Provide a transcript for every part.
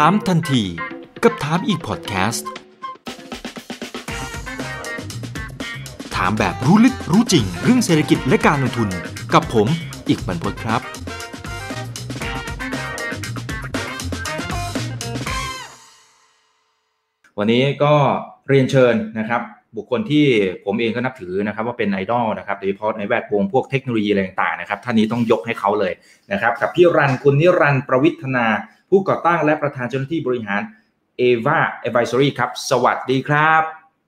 ถามทันที กับถามอีกพอดแคสต์ ถามแบบรู้ลึกรู้จริง เรื่องเศรษฐกิจและการลงทุนกับผมอีกบรรพตครับ วันนี้ก็เรียนเชิญนะครับ บุคคลที่ผมเองก็นับถือนะครับว่าเป็นไอดอลนะครับโดยเฉพาะในแวดวงพวกเทคโนโลยีอะไรต่างๆนะครับท่านนี้ต้องยกให้เขาเลยนะครับกับพี่รันคุณนิรันประวิทนา ผู้ก่อตั้งและประธานเจ้าหน้าที่บริหาร Ava Advisory ครับ สวัสดีครับ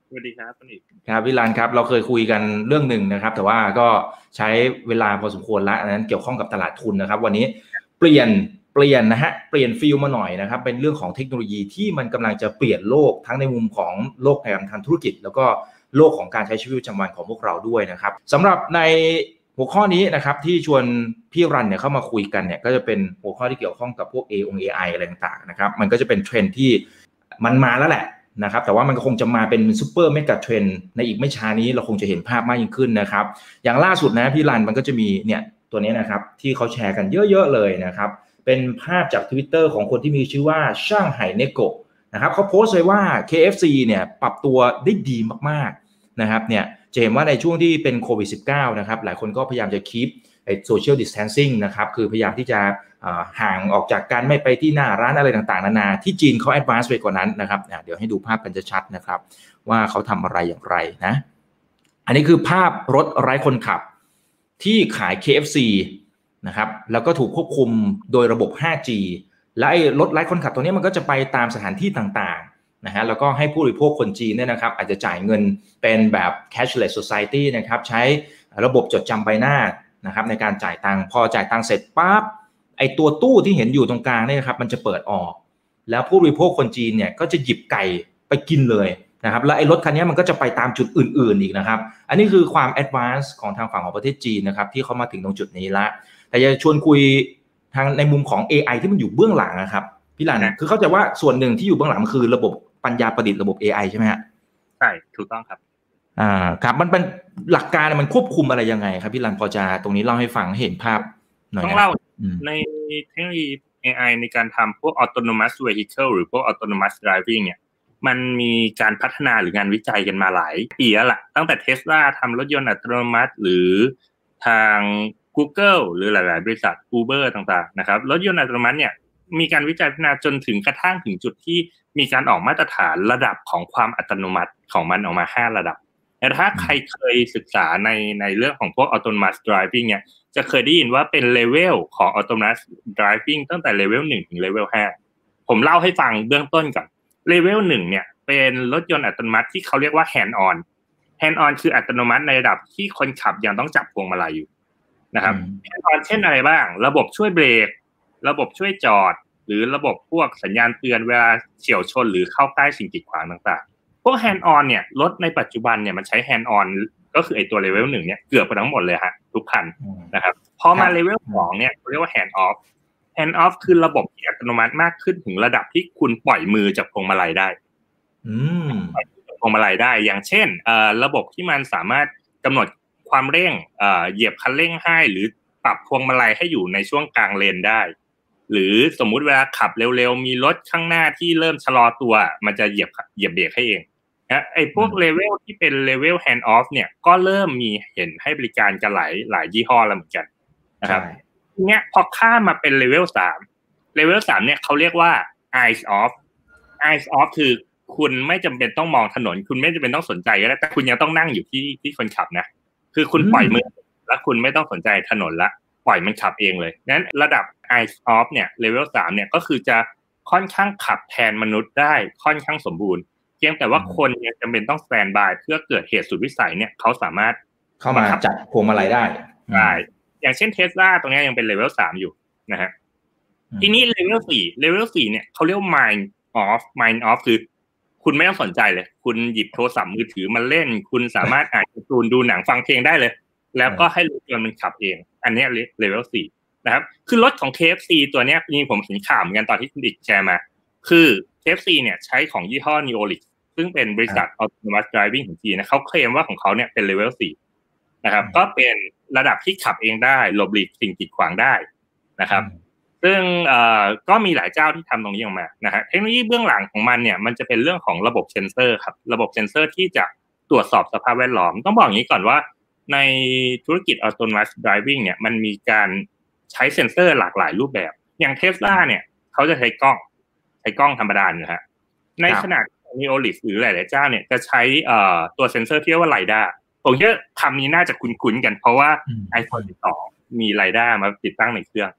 สวัสดีครับคุณอีกครับพี่รันครับเราเคยคุยกันเรื่องหนึ่งนะครับ แต่ว่าก็ใช้เวลาพอสมควรแล้วอันนั้นเกี่ยวข้องกับตลาดทุนนะครับ วันนี้เปลี่ยนเปลี่ยนนะฮะเปลี่ยนฟิลมาหน่อยนะครับ เป็นเรื่องของเทคโนโลยีที่มันกำลังจะเปลี่ยนโลกทั้งในมุมของโลกการทางธุรกิจ แล้วก็โลกของการใช้ชีวิตประจำวันของพวกเราด้วยนะครับสำหรับใน หัวข้อนี้นะครับที่ชวนพี่รันเนี่ยเข้ามาคุยกันเนี่ยก็จะเป็นหัวข้อที่เกี่ยวข้องกับพวก เอ่อของ AI อะไรต่างๆนะครับมันก็จะเป็นเทรนที่มันมาแล้วแหละนะครับแต่ว่ามันก็คงจะมาเป็น super megatrend ในอีกไม่ช้านี้เราคงจะเห็นภาพมากยิ่งขึ้นนะครับ อย่างล่าสุดนะพี่รันมันก็จะมีเนี่ยตัวนี้นะครับที่เขาแชร์กันเยอะๆเลยนะครับเป็นภาพจาก Twitter ของคนที่มีชื่อว่าช่างไห่เนโกะนะครับเขาโพสต์ไว้ว่า KFC เนี่ยปรับตัวได้ดีมากๆนะครับเนี่ย จะเห็นว่าในช่วงที่เป็นโควิด -19 นะครับ หลายคนก็พยายามจะคีปไอโซเชียลดิส a ทนซิ่งนะครับ คือพยายามที่จะห่างออกจากการไม่ไปที่หน้าร้านอะไรต่างๆ นานา ที่จีนเขา advance ไปกว่านั้นนะครับ เดี๋ยวให้ดูภาพกันจะชัดนะครับ ว่าเขาทำอะไรอย่างไรนะ อันนี้คือภาพรถไร้คนขับ ที่ขาย KFC นะครับ แล้วก็ถูกควบคุมโดยระบบ 5G และไอ้รถไร้คนขับตัวนี้มันก็จะไปตามสถานที่ต่างๆ นะฮะแล้วก็ให้ผู้บริโภคคนจีนเนี่ยนะครับอาจจะจ่ายเงินเป็นแบบ cashless society นะครับใช้ระบบจดจำใบหน้านะครับในการจ่ายตังค์พอจ่ายตังค์เสร็จปั๊บไอ้ตัวตู้ที่เห็นอยู่ตรงกลางเนี่ยนะครับมันจะเปิดออก แล้วผู้บริโภคคนจีนเนี่ยก็จะหยิบไก่ไปกินเลยนะครับแล้วไอ้รถคันนี้มันก็จะไปตามจุดอื่น ๆอีกนะครับอันนี้คือความ advance ของทางฝั่งของประเทศจีนนะครับที่เขามาถึงตรงจุดนี้ละแต่จะชวนคุยทางในมุมของ AI ที่มันอยู่เบื้องหลังนะครับพี่หลานนะคือเข้าใจว่าส่วนหนึ่งที่อยู่เบื้องหลังมันคือระบบ ปัญญาประดิษฐ์ระบบ AI ใช่ไหมฮะใช่ถูกต้องครับอ่าครับมันเป็นหลักการมันควบคุมอะไรยังไง ครับพี่รันพอจะตรงนี้เล่าให้ฟังเห็นภาพหน่อยต้องเล่าในเทคโนโลยี AI ในการทำพวก autonomous vehicle หรือพวก autonomous driving เนี่ยมันมีการพัฒนาหรืองานวิจัยกันมาหลายปีแล้วล่ะ ตั้งแต่เทสลาทำรถยนต์อัตโนมัติ หรือทาง Google หรือหลาย ๆ บริษัท Uber ต่าง ๆ นะครับ รถยนต์อัตโนมัติเนี่ย มีการวิจัยพัฒนาจนถึงกระทั่งถึงจุดที่มีการออกมาตรฐานระดับของความอัตโนมัติของมันออกมา5ระดับแต่ถ้าใครเคยศึกษาในในเรื่องของพวก autonomous driving เนี่ย จะเคยได้ยินว่าเป็นเลเวลของ autonomous driving ตั้งแต่เลเวลหนึ่งถึงเลเวลห้าผมเล่าให้ฟังเบื้องต้นก่อนเลเวลหนึ่งเนี่ย เป็นรถยนต์อัตโนมัติที่เขาเรียกว่า hand on hand on คืออัตโนมัติในระดับที่คนขับยังต้องจับพวงมาลัยอยู่นะครับ hand on เช่นอะไรบ้าง ระบบช่วยเบรก ระบบช่วยจอด หรือระบบพวกสัญญาณเตือนเวลาเฉียวชนหรือเข้าใกล้สิ่งกีดขวางต่างๆ พวก hand on เนี่ยรถในปัจจุบันเนี่ยมันใช้ hand on ก็คือไอตัวเลเวลหนึ่งเนี่ยเกือบไปทั้งหมดเลยฮะทุกคันนะครับพอมาเลเวลสองเนี่ยเรียกว่า hand off hand off คือระบบที่อัตโนมัติมากขึ้นถึงระดับที่คุณปล่อยมือจากพวงมาลัยได้ อืมพวงมาลัยได้ อย่างเช่นเอ่อระบบที่มันสามารถกำหนดความเร่งเอ่อเหยียบคันเร่งให้ หรือปรับพวงมาลัยให้อยู่ในช่วงกลางเลนได้ หรือสมมุติเวลาขับเร็วๆ มีรถข้างหน้าที่เริ่มชะลอตัว มันจะเหยียบเหยียบเบรกให้เองนะไอ้พวกเลเวลที่เป็นเลเวล hand off เนี่ยก็เริ่มมีเห็นให้บริการกันหลายหลายยี่ห้อแล้วเหมือนกันนะครับทีเนี้ยพอข้ามมาเป็นเลเวลสามเลเวลสามเนี่ยเขาเรียกว่า eyes off eyes off คือคุณไม่จำเป็นต้องมองถนน คุณไม่จำเป็นต้องสนใจก็ได้แต่คุณยังต้องนั่งอยู่ที่ที่คนขับนะ คือคุณปล่อยมือ แล้วคุณไม่ต้องสนใจถนนละ ปล่อยมันขับเองเลยนั้นระดับ eyes off เนี่ยเลเวลสามเนี่ยก็คือจะค่อนข้างขับแทนมนุษย์ได้ค่อนข้างสมบูรณ์ เพียงแต่ว่าคนยังจำเป็นต้องสแตนบายเพื่อเกิดเหตุสุดวิสัยเนี่ยเขาสามารถเข้ามาจัดพวงมาลัยได้ได้อย่างเช่นเทสลาตรงนี้ยังเป็นเลเวลสามอยู่นะฮะทีนี้เลเวลสี่เลเวลสี่เนี่ยเขาเรียก mind off mind off คือ คุณไม่ต้องสนใจเลย คุณหยิบโทรศัพท์มือถือมาเล่น คุณสามารถอ่านการ์ตูนดูหนังฟังเพลงได้เลย แล้วก็ให้รถยนต์มันขับเอง อันนี้เลเวลสี่ นะครับ คือรถของ KFC ตัวเนี้ยจริงผมเห็นข่าวเหมือนกันตอนที่คุณดิกแชร์มา คือ KFC เนี่ยใช้ของยี่ห้อ Neolix ซึ่งเป็นบริษัท autonomous driving ของจีนนะเขาเคลมว่าของเขาเนี่ยเป็นเลเวลสี่นะครับ ก็เป็นระดับที่ขับเองได้หลบหลีกสิ่งกีดขวางได้นะครับซซึ่งก็มีหลายเจ้าที่ทำตรงนี้ออกมานะฮะเทคโนโลยีเบื้องหลังของมันเนี่ยมันจะเป็นเรื่องของระบบเซนเซอร์ครับระบบเซนเซอร์ที่จะตรวจสอบสภาพแวดล้อม ต้องบอกอย่างนี้ก่อนว่าในธุรกิจ autonomous driving เนี่ยมันมีการ ใช้เซนเซอร์หลากหลายรูปแบบ อย่างเทสลาเนี่ย เขาจะใช้กล้อง ใช้กล้องธรรมดานะฮะ ในขณะ Neolix หรือหลาย ๆ เจ้าเนี่ยจะใช้ตัวเซนเซอร์ที่เรียกว่า LiDAR ผมคิดว่าคำนี้น่าจะคุ้น ๆ กัน เพราะว่า iPhone 12 มี LiDAR มาติดตั้งในเครื่อง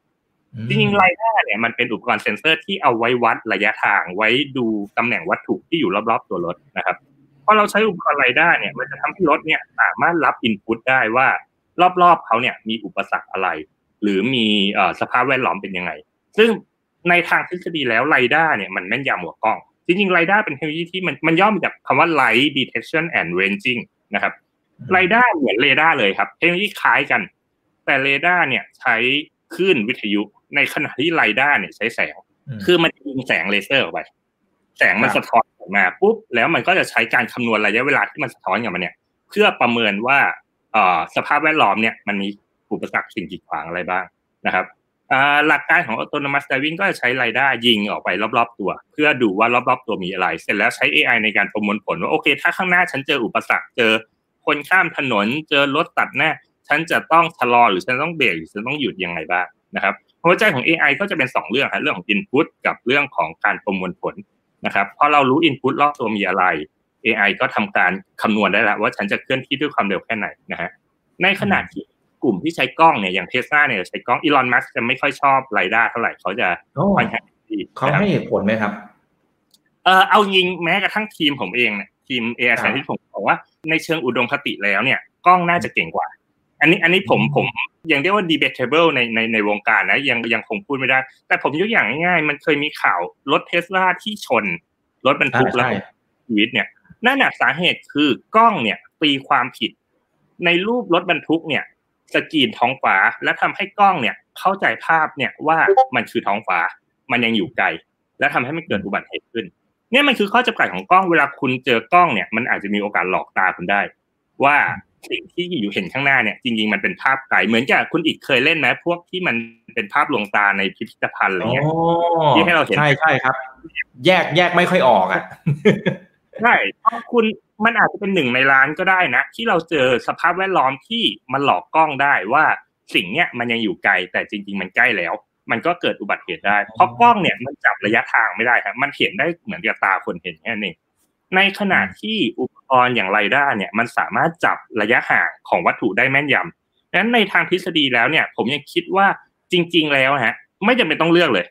จริงๆ LiDAR เนี่ยมันเป็นอุปกรณ์เซ็นเซอร์ที่เอาไว้วัดระยะทางไว้ดูตำแหน่งวัตถุที่อยู่รอบ ๆ ตัวรถนะครับพอเราใช้อุปกรณ์ LiDAR เนี่ยมันจะทำให้รถเนี่ยสามารถรับ input ได้ว่ารอบ ๆ เขาเนี่ยมีอุปสรรคอะไร หรือมีสภาพแวดล้อมเป็นยังไง ซึ่งในทางทฤษฎีแล้ว LiDAR เนี่ยมันแม่นยำกว่ากล้อง จริงๆ LiDAR เป็นเทคโนโลยีที่มันมันย่อมาจากคำว่า light detection and ranging นะครับ LiDAR เหมือนเรดาร์เลยครับเทคโนโลยีคล้ายกัน แต่เรดาร์เนี่ยใช้คลื่นวิทยุในขณะที่ LiDAR เนี่ยใช้แสง คือมันยิงแสงเลเซอร์ออกไป แสงมันสะท้อนออกมาปุ๊บแล้วมันก็จะใช้การคำนวณระยะเวลาที่มันสะท้อนกับมันเนี่ย เพื่อประเมินว่าสภาพแวดล้อมเนี่ยมันมี อุปสรรคสิ่งกีดขวางอะไรบ้างนะครับหลักการของ autonomous driving ก็จะใช้ไรด้ายิงออกไปรอบๆตัว เพื่อดูว่ารอบๆตัวมีอะไร เสร็จแล้วใช้ AI ในการประมวลผลว่าโอเค ถ้าข้างหน้าฉันเจออุปสรรคเจอคนข้ามถนนเจอรถตัดหน้า ฉันจะต้องชะลอหรือฉันต้องเบรกหรือฉันต้องหยุดยังไงบ้างนะครับหัวใจของ AI ก็จะเป็น 2 เรื่องครับเรื่องของ Input กับเรื่องของการประมวลผลนะครับพอเรารู้ Input รอบตัวมีอะไร AI ก็ทำการคำนวณได้แล้วว่าฉันจะเคลื่อนที่ด้วยความเร็วแค่ไหนนะฮะในขณะที่ กลุ่มที่ใช้กล้องเนี่ยอย่างเทสลาเนี่ยใช้กล้องอีลอนมัสจะไม่ค่อยชอบไรด้าเท่าไหร่เขาจะค่อนข้างดีเขาให้เหตุผลไหมครับเออเอายิงแม้กระทั่งทีมผมเองเนี่ยทีมเอไอที่ผมบอกว่าในเชิงอุดมคติแล้วเนี่ยกล้องน่าจะเก่งกว่า อันนี้อันนี้ผมผมยังเรียกว่า debatable ในในในวงการนะยังยังคงพูดไม่ได้ แต่ผมยกอย่างง่ายๆ มันเคยมีข่าวรถเทสลาที่ชน รถบรรทุกแล้วชีวิตเนี่ยนั่นสาเหตุคือกล้องเนี่ยตีความผิด ในรูปรถบรรทุกเนี่ย สกีนท้องฟ้า และทำให้กล้องเนี่ยเข้าใจภาพเนี่ยว่ามันคือท้องฟ้า มันยังอยู่ไกล และทำให้มันเกิดอุบัติเหตุขึ้น เนี่ยมันคือข้อจำกัดของกล้องเวลาคุณเจอกล้องเนี่ยมันอาจจะมีโอกาสหลอกตาคุณได้ ว่าสิ่งที่อยู่เห็นข้างหน้าเนี่ยจริงๆมันเป็นภาพไกลเหมือนกับคุณอีกเคยเล่นไหมพวกที่มันเป็นภาพลวงตาในพิพิธภัณฑ์อะไรเงี้ยที่ให้เราเห็นใช่ใช่ครับ แยกแยกไม่ค่อยออกอะใช่เพราะคุณ มันอาจจะเป็นหนึ่งในล้านก็ได้นะ ที่เราเจอสภาพแวดล้อมที่มันหลอกกล้องได้ว่าสิ่งเนี้ยมันยังอยู่ไกลแต่จริง ๆ มันใกล้แล้ว มันก็เกิดอุบัติเหตุได้ เพราะกล้องเนี่ยมันจับระยะทางไม่ได้ครับมันเห็นได้เหมือนกับตาคนเห็นแค่นี้ในขณะที่อุปกรณ์อย่างไรด้าเนี่ยมันสามารถจับระยะห่างของวัตถุได้แม่นยำดังนั้นในทางทฤษฎีแล้วเนี่ย ผมยังคิดว่าจริง ๆ แล้วฮะ ไม่จำเป็นต้องเลือกเลย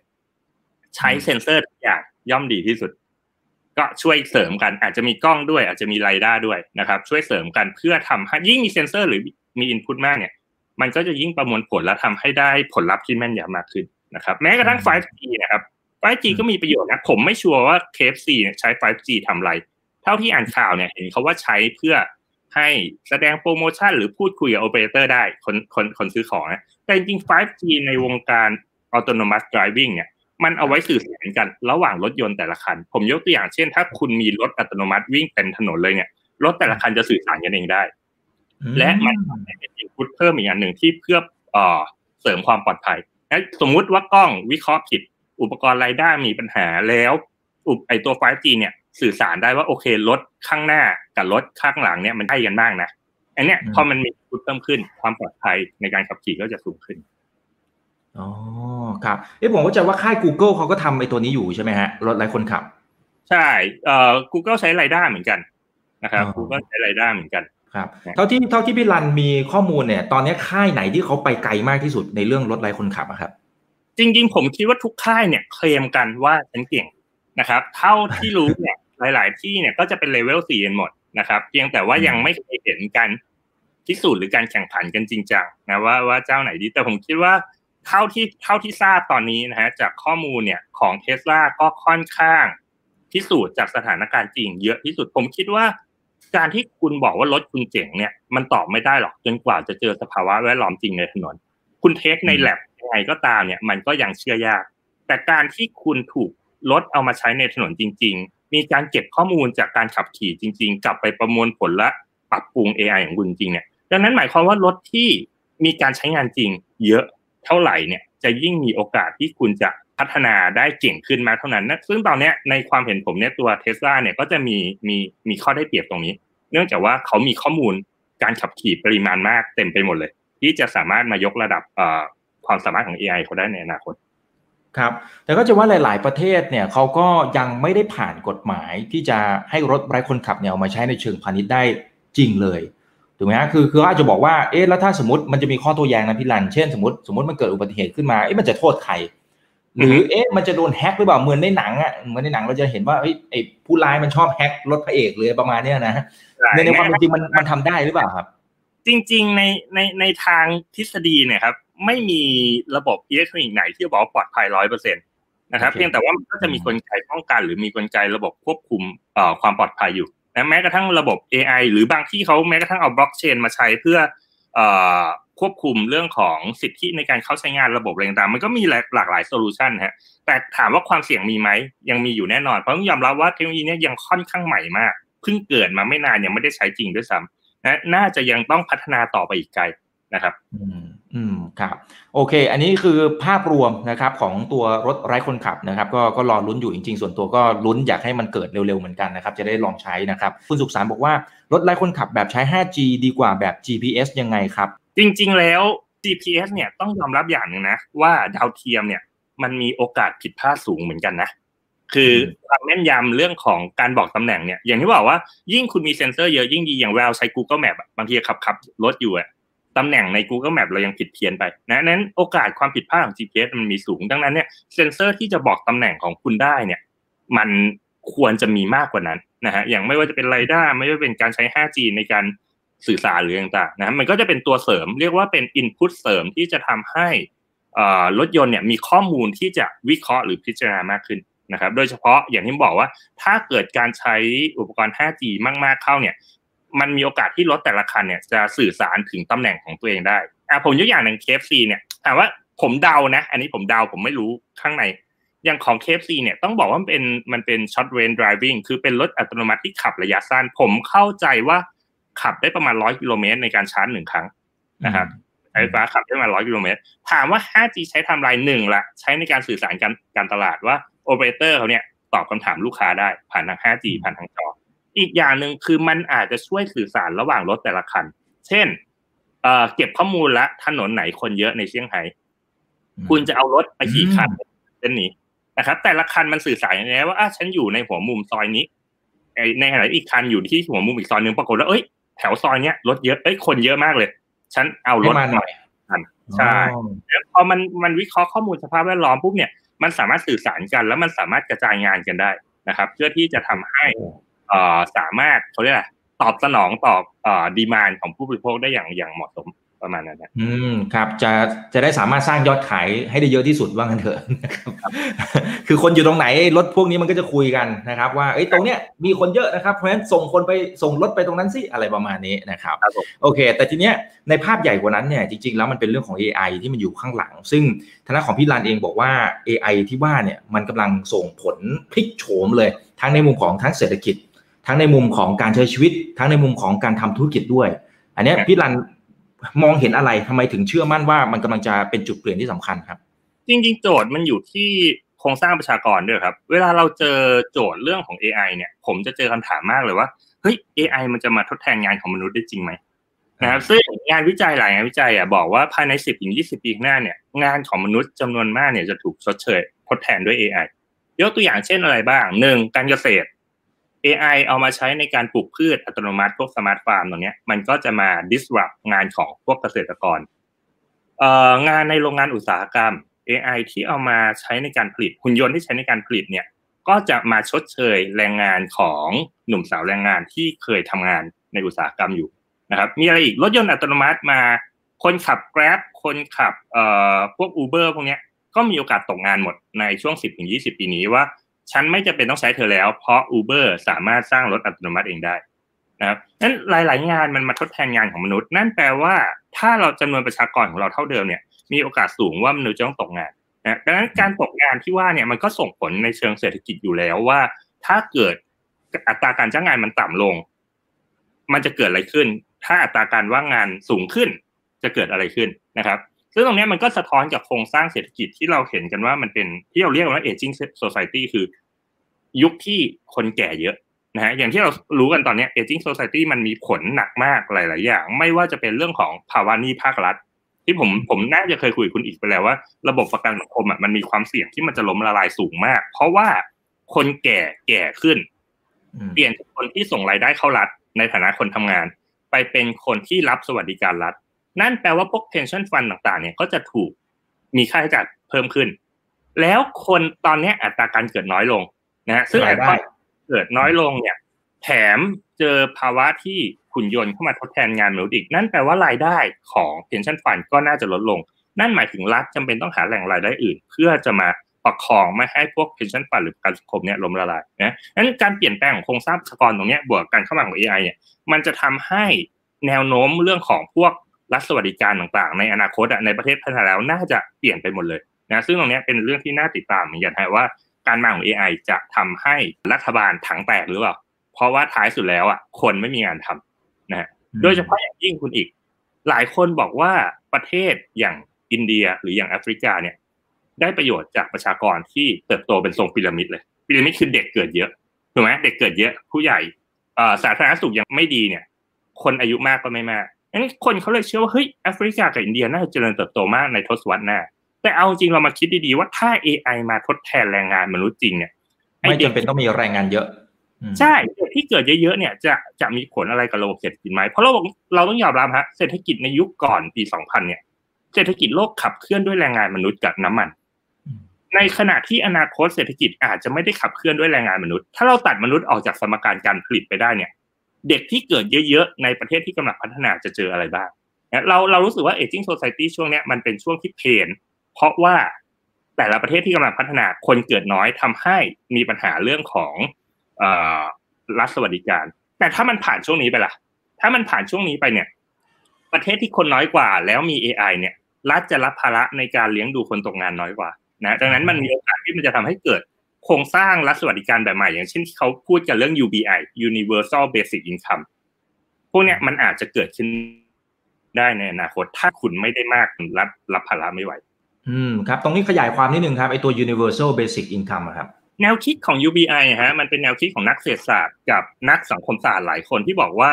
ใช้เซ็นเซอร์ทุกอย่างย่อมดีที่สุด ก็ช่วยเสริมกันอาจจะมีกล้องด้วย อาจจะมีไรด้าด้วยนะครับ ช่วยเสริมกันเพื่อทำให้ยิ่งมีเซ็นเซอร์หรือมีอินพุตมากเนี่ย มันก็จะยิ่งประมวลผลและทำให้ได้ผลลัพธ์ที่แม่นยำมากขึ้นนะครับ แม้กระทั่ง 5G นะครับ 5G ก็มีประโยชน์นะ ผมไม่ชัวร์ว่า KFC เนี่ยใช้ 5G ทำไร เท่าที่อ่านข่าวเนี่ยเห็นเขาว่าใช้เพื่อให้แสดงโปรโมชั่นหรือพูดคุยกับโอเปอเรเตอร์ได้คนคนคนซื้อของนะแต่จริงๆ 5G ในวงการ autonomous driving เนี่ย มันเอาไว้สื่อสารกันระหว่างรถยนต์แต่ละคัน ผมยกตัวอย่างเช่น ถ้าคุณมีรถอัตโนมัติวิ่งเต็มถนนเลยเนี่ยรถแต่ละคันจะสื่อสารกันเองได้ และมันเป็นอินพุตเพิ่มอีกอย่างหนึ่งที่เพื่อเสริมความปลอดภัยสมมุติว่ากล้องวิเคราะห์ผิด อุปกรณ์ไรด้ามีปัญหาแล้วอุปไอตัว 5G เนี่ยสื่อสารได้ว่าโอเครถข้างหน้ากับรถข้างหลังเนี่ยมันใกล้กันมากนะอันเนี้ยพอมันมีพุตเพิ่มขึ้นความปลอดภัยในการขับขี่ก็จะสูงขึ้น อ๋อครับเอ้ผมก็จะว่าค่าย Google เขาก็ทำไอ้ตัวนี้อยู่ใช่ไหมฮะรถไร้คนขับ ใช่เอ่อ Google ใช้ไรด้าเหมือนกันนะครับ Google ใช้ไรด้าเหมือนกันครับเท่าที่เท่าที่พี่รันมีข้อมูลเนี่ย ตอนนี้ค่ายไหนที่เขาไปไกลมากที่สุดในเรื่องรถไร้คนขับครับ จริง ๆ ผมคิดว่าทุกค่ายเนี่ยเคลมกันว่าฉันเก่งนะครับ เท่าที่รู้เนี่ยหลาย ๆ ที่เนี่ยก็จะเป็นเลเวลสี่กันหมดนะครับ เพียงแต่ว่ายังไม่เคยเห็นกันพิสูจน์หรือการแข่งขันกันจริงจังนะว่าว่าเจ้าไหนดี แต่ผมคิดว่า เท่าที่เท่าที่ทราบตอนนี้นะฮะจากข้อมูลเนี่ยของเทสลาก็ค่อนข้างพิสูจน์จากสถานการณ์จริง เยอะที่สุดผมคิดว่า การที่คุณบอกว่ารถคุณเจ๋งเนี่ย มันตอบไม่ได้หรอกจนกว่าจะเจอสภาวะแวดล้อมจริงในถนน คุณ test ในแลบยังไงก็ตามเนี่ย มันก็ยังเชื่อยาก แต่การที่คุณถูกรถเอามาใช้ในถนนจริง ๆ มีการเก็บข้อมูลจากการขับขี่จริง ๆ กลับไปประมวลผลและปรับปรุง AI ของคุณจริงเนี่ยดังนั้นหมายความว่ารถที่มีการใช้งานจริง เยอะ เท่าไหร่เนี่ยจะยิ่งมีโอกาสที่คุณจะพัฒนาได้เก่งขึ้นมาเท่านั้นนะซึ่งตอนนี้ในความเห็นผมเนี่ยตัวเทสลาเนี่ยก็จะมีมีมีข้อได้เปรียบตรงนี้ เนื่องจากว่าเขามีข้อมูลการขับขี่ปริมาณมากเต็มไปหมดเลย ที่จะสามารถมายกระดับความสามารถของ AI เขาได้ในอนาคตครับแต่ก็จะว่าหลาย ๆ ประเทศเนี่ยเขาก็ยังไม่ได้ผ่านกฎหมายที่จะให้รถไร้คนขับเนี่ยมาใช้ในเชิงพาณิชย์ได้จริงเลย ถูกไหมฮะคือคืออาจจะบอกว่าเอ๊ะแล้วถ้าสมมติมันจะมีข้อตัวแย้งนะพี่ลันเช่นสมมติสมมติมันเกิดอุบัติเหตุขึ้นมาเอ๊ะมันจะโทษใครหรือเอ๊ะมันจะโดนแฮกหรือเปล่าเหมือนในหนังอะเหมือนในหนังเราจะเห็นว่าไอ้ผู้ร้ายมันชอบแฮกรถพระเอกเลยประมาณเนี้ยนะในในความจริงมันมันทำได้หรือเปล่าครับ จริง ๆ ในในในทางทฤษฎีเนี่ยครับ ไม่มีระบบอิเล็กทรอนิกส์ไหนที่บอกว่าปลอดภัยร้อยเปอร์เซ็นต์นะครับเพียงแต่ว่ามันก็จะมีกลไกป้องกัน หรือมีกลไกระบบควบคุมเอ่อความปลอดภัยอยู่ นะแม้กระทั่งระบบ AI หรือบางที่เขาแม้กระทั่งเอาบล็อกเชนมาใช้เพื่อควบคุมเรื่องของสิทธิในการเข้าใช้งานระบบอะไรต่างๆ มันก็มีหลากหลาย solution ฮะ แต่ถามว่าความเสี่ยงมีไหม ยังมีอยู่แน่นอน เพราะต้องยอมรับว่าเทคโนโลยีนี้ยังค่อนข้างใหม่มาก เพิ่งเกิดมาไม่นานยังไม่ได้ใช้จริงด้วยซ้ำนะ น่าจะยังต้องพัฒนาต่อไปอีกไกลนะครับ อืมอืมครับโอเค อันนี้คือภาพรวมนะครับของตัวรถไร้คนขับนะครับ ก็ก็รอลุ้นอยู่จริงๆ ส่วนตัวก็ลุ้นอยากให้มันเกิดเร็วๆเหมือนกันนะครับ จะได้ลองใช้นะครับ คุณสุขสารบอกว่ารถไร้คนขับแบบใช้ 5G ดีกว่าแบบ GPS ยังไงครับ จริงๆแล้ว GPS เนี่ยต้องยอมรับอย่างหนึ่งนะว่าดาวเทียมเนี่ยมันมีโอกาสผิดพลาดสูงเหมือนกันนะ คือความแม่นยำเรื่องของการบอกตำแหน่งเนี่ยอย่างที่บอกว่ายิ่งคุณมีเซ็นเซอร์เยอะยิ่งดีอย่างเวลาใช้ Google Map บางทีขับขับรถอยู่อะ ตำแหน่งใน Google Map เรายังผิดเพี้ยนไปนะนั้นโอกาสความผิดพลาดของ GPS มันมีสูง ดังนั้นเนี่ยเซนเซอร์ที่จะบอกตำแหน่งของคุณได้เนี่ย มันควรจะมีมากกว่านั้นนะฮะอย่างไม่ว่าจะเป็น LiDAR ไม่ว่าเป็นการใช้ 5G ในการสื่อสารหรือต่างๆนะมันก็จะเป็นตัวเสริม เรียกว่าเป็น input เสริมที่จะทำให้รถยนต์เนี่ยมีข้อมูลที่จะวิเคราะห์หรือพิจารณามากขึ้นนะครับ โดยเฉพาะอย่างที่บอกว่าถ้าเกิดการใช้อุปกรณ์ 5G มากๆเข้าเนี่ย มันมีโอกาสที่รถแต่ละคันเนี่ยจะสื่อสารถึงตำแหน่งของตัวเองได้อะผมยกอย่างหนึ่ง KFC เนี่ยถามว่าผมเดานะ อันนี้ผมเดาผมไม่รู้ข้างใน อย่างของ KFC เนี่ยต้องบอกว่ามันเป็นมันเป็น short range driving คือเป็นรถอัตโนมัติที่ขับระยะสั้น ผมเข้าใจว่าขับได้ประมาณร้อยกิโลเมตรในการชาร์จหนึ่งครั้งนะครับไฟฟ้าขับได้ประมาณร้อยกิโลเมตรถามว่า 5G ใช้ทำลายหนึ่งละใช้ในการสื่อสารการการตลาดว่าโอเปอเรเตอร์เขาเนี่ยตอบคำถามลูกค้าได้ผ่านทาง 5G ผ่านทางจอ อีกอย่างหนึ่งคือมันอาจจะช่วยสื่อสารระหว่างรถแต่ละคัน เช่นเอ่อเก็บข้อมูลละถนนไหนคนเยอะในเซี่ยงไฮ้คุณจะเอารถไปขี่คันเส้นนี้นะครับ แต่ละคันมันสื่อสารอย่างไรว่าอะฉันอยู่ในหัวมุมซอยนี้ในขณะอีกคันอยู่ที่หัวมุมอีกซอยนึงปรากฏว่าเอ้ยแถวซอยเนี้ยรถเยอะเอ้ยคนเยอะมากเลย ฉันเอารถมาหน่อยใช่แล้วพอมันมันวิเคราะห์ข้อมูลสภาพแวดล้อมปุ๊บเนี่ยมันสามารถสื่อสารกัน แล้วมันสามารถกระจายงานกันได้นะครับ เพื่อที่จะทำให้ สามารถเขาเรียกอะไรตอบสนองตอบดีมานของผู้บริโภคได้อย่างอย่างเหมาะสมประมาณนั้นนะอืมครับจะจะได้สามารถสร้างยอดขายให้ได้เยอะที่สุดว่างั้นเถอะนะครับคือคนอยู่ตรงไหนรถพวกนี้มันก็จะคุยกันนะครับ ว่าเอ้ยตรงเนี้ยมีคนเยอะนะครับเพราะฉะนั้นส่งคนไปส่งรถไปตรงนั้นสิอะไรประมาณนี้นะครับโอเค แต่ทีเนี้ยในภาพใหญ่กว่านั้นเนี่ยจริง ๆ แล้วมันเป็นเรื่องของ AI ที่มันอยู่ข้างหลัง ซึ่งทางของพี่ลานเองบอกว่า AI ที่ว่าเนี่ยมันกำลังส่งผลพลิกโฉมเลยทั้งในมุมของทั้งเศรษฐกิจ ทั้งในมุมของการใช้ชีวิต ทั้งในมุมของการทำธุรกิจด้วย อันนี้พี่รันมองเห็นอะไรทำไมถึงเชื่อมั่นว่ามันกำลังจะเป็นจุดเปลี่ยนที่สำคัญครับ จริง ๆ โจทย์มันอยู่ที่โครงสร้างประชากรด้วยครับ เวลาเราเจอโจทย์เรื่องของ AI เนี่ย ผมจะเจอคำถามมากเลยว่าเฮ้ย AI มันจะมาทดแทนงานของมนุษย์ได้จริงไหมนะครับซึ่งงานวิจัยหลายงานวิจัยอะบอกว่าภายใน 10ถึง20 ปีข้างหน้าเนี่ยงานของมนุษย์จำนวนมากเนี่ยจะถูกชดเชยทดแทนด้วย AI ยกตัวอย่างเช่นอะไรบ้างหนึ่งการเกษตร AI เอามาใช้ในการปลูกพืชอัตโนมัติพวกสมาร์ทฟาร์มตรงนี้มันก็จะมา disrupt งานของพวกเกษตรกรงานในโรงงานอุตสาหกรรม AI ที่เอามาใช้ในการผลิตหุ่นยนต์ที่ใช้ในการผลิตเนี่ยก็จะมาชดเชยแรงงานของหนุ่มสาวแรงงานที่เคยทำงานในอุตสาหกรรมอยู่นะครับมีอะไรอีกรถยนต์อัตโนมัติมา คนขับ Grab คนขับเอ่อพวก Uber พวกนี้ก็มีโอกาสตกงานหมดในช่วง 10-20 ปีนี้ว่า ฉันไม่จะเป็นต้องใช้เธอแล้ว เพราะ Uber สามารถสร้างรถอัตโนมัติเองได้นะครับนั้นหลาย ๆ งานมันมาทดแทนงานของมนุษย์ นั่นแปลว่า ถ้าเราจำนวนประชากรของเราเท่าเดิมเนี่ย มีโอกาสสูงว่ามนุษย์จะต้องตกงานนะดังนั้นการตกงานที่ว่าเนี่ยมันก็ส่งผลในเชิงเศรษฐกิจอยู่แล้วว่า ถ้าเกิดอัตราการจ้างงานมันต่ำลง มันจะเกิดอะไรขึ้น ถ้าอัตราการว่างงานสูงขึ้น จะเกิดอะไรขึ้นนะครับ ซึ่งตรงนี้มันก็สะท้อนกับโครงสร้างเศรษฐกิจที่เราเห็นกันว่ามันเป็นที่เราเรียกว่า aging society คือ ยุคที่คนแก่เยอะนะฮะอย่างที่เรารู้กันตอนนี้ aging society มันมีผลหนักมากหลาย ๆ อย่าง ไม่ว่าจะเป็นเรื่องของภาวะหนี้ภาครัฐ ที่ผมผมน่าจะเคยคุยคุณอีกไปแล้วว่า ระบบประกันสังคมอะมันมีความเสี่ยงที่มันจะล้มละลายสูงมาก เพราะว่าคนแก่แก่ขึ้น เปลี่ยนจากคนที่ส่งรายได้เข้ารัฐในฐานะคนทำงาน ไปเป็นคนที่รับสวัสดิการรัฐ นั่นแปลว่าพวก pension fund ต่างๆ เนี่ยก็จะถูกมีค่าใช้จ่ายเพิ่มขึ้น แล้วคนตอนนี้อัตราการเกิดน้อยลงนะฮะซึ่งอัตราเกิดน้อยลงเนี่ย แถมเจอภาวะที่ขุนยนต์เข้ามาทดแทนงานมนุษย์อีก นั่นแปลว่ารายได้ของ pension fund ก็น่าจะลดลง นั่นหมายถึงรัฐจำเป็นต้องหาแหล่งรายได้อื่น เพื่อจะมาประคองไม่ให้พวก pension fund หรือประกันสังคมเนี่ยล้มละลายนะนั้นการเปลี่ยนแปลงของโครงสร้างประชากรตรงนี้บวกกันเข้ามาของ AI เนี่ยมันจะทำให้แนวโน้มเรื่องของพวก รัฐสวัสดิการต่างๆ ในอนาคตในประเทศพัฒนาแล้วน่าจะเปลี่ยนไปหมดเลยนะซึ่งตรงนี้เป็นเรื่องที่น่าติดตามเหมือนกันว่าการมาของ AI จะทำให้รัฐบาลถังแตกหรือเปล่า เพราะว่าท้ายสุดแล้วอะคนไม่มีงานทำนะฮะโดยเฉพาะอย่างยิ่งคุณอีก หลายคนบอกว่าประเทศอย่างอินเดียหรืออย่างแอฟริกาเนี่ย ได้ประโยชน์จากประชากรที่เติบโตเป็นทรงพีระมิดเลยพีระมิดคือเด็กเกิดเยอะถูกไหมเด็กเกิดเยอะ ผู้ใหญ่สาธารณสุขยังไม่ดีเนี่ย คนอายุมากก็ไม่มาก งั้นคนเขาเลยเชื่อว่าเฮ้ยแอฟริกากับอินเดียน่าจะเจริญเติบโตมากในทศวรรษหน้า แต่เอาจริงเรามาคิดดีๆว่าถ้า AI มาทดแทนแรงงานมนุษย์จริงเนี่ยไม่จำเป็นต้องมีแรงงานเยอะ ใช่เด็กที่เกิดเยอะๆเนี่ยจะจะมีผลอะไรกับระบบเศรษฐกิจไหมเพราะเราเราต้องยอมรับฮะเศรษฐกิจในยุคก่อนปี 2000 เนี่ย เศรษฐกิจโลกขับเคลื่อนด้วยแรงงานมนุษย์กับน้ำมัน ในขณะที่อนาคตเศรษฐกิจอาจจะไม่ได้ขับเคลื่อนด้วยแรงงานมนุษย์ ถ้าเราตัดมนุษย์ออกจากสมการการผลิตไปได้เนี่ย เด็กที่เกิดเยอะๆ ในประเทศที่กำลังพัฒนาจะเจออะไรบ้างเราเรารู้สึกว่า aging society ช่วงนี้มันเป็นช่วงที่เพนเพราะว่าแต่ละประเทศที่กำลังพัฒนาคนเกิดน้อยทำให้มีปัญหาเรื่องของรัฐสวัสดิการ แต่ถ้ามันผ่านช่วงนี้ไปล่ะ ถ้ามันผ่านช่วงนี้ไปเนี่ย ประเทศที่คนน้อยกว่าแล้วมี AI เนี่ยรัฐจะรับภาระในการเลี้ยงดูคนตกงานน้อยกว่านะดังนั้นมันมีโอกาสที่มันจะทำให้เกิด โครงสร้างรัฐสวัสดิการแบบใหม่ อย่างเช่นที่เขาพูดกันเรื่อง UBI Universal Basic Income พวกเนี้ยมันอาจจะเกิดขึ้นได้ในอนาคต ถ้าคุณไม่ได้มากรับรับภาระไม่ไหว อืมครับ ตรงนี้ขยายความนิดนึงครับไอตัว universal basic income ครับแนวคิดของ UBI ฮะมันเป็นแนวคิดของนักเศรษฐศาสตร์กับนักสังคมศาสตร์หลายคนที่บอกว่า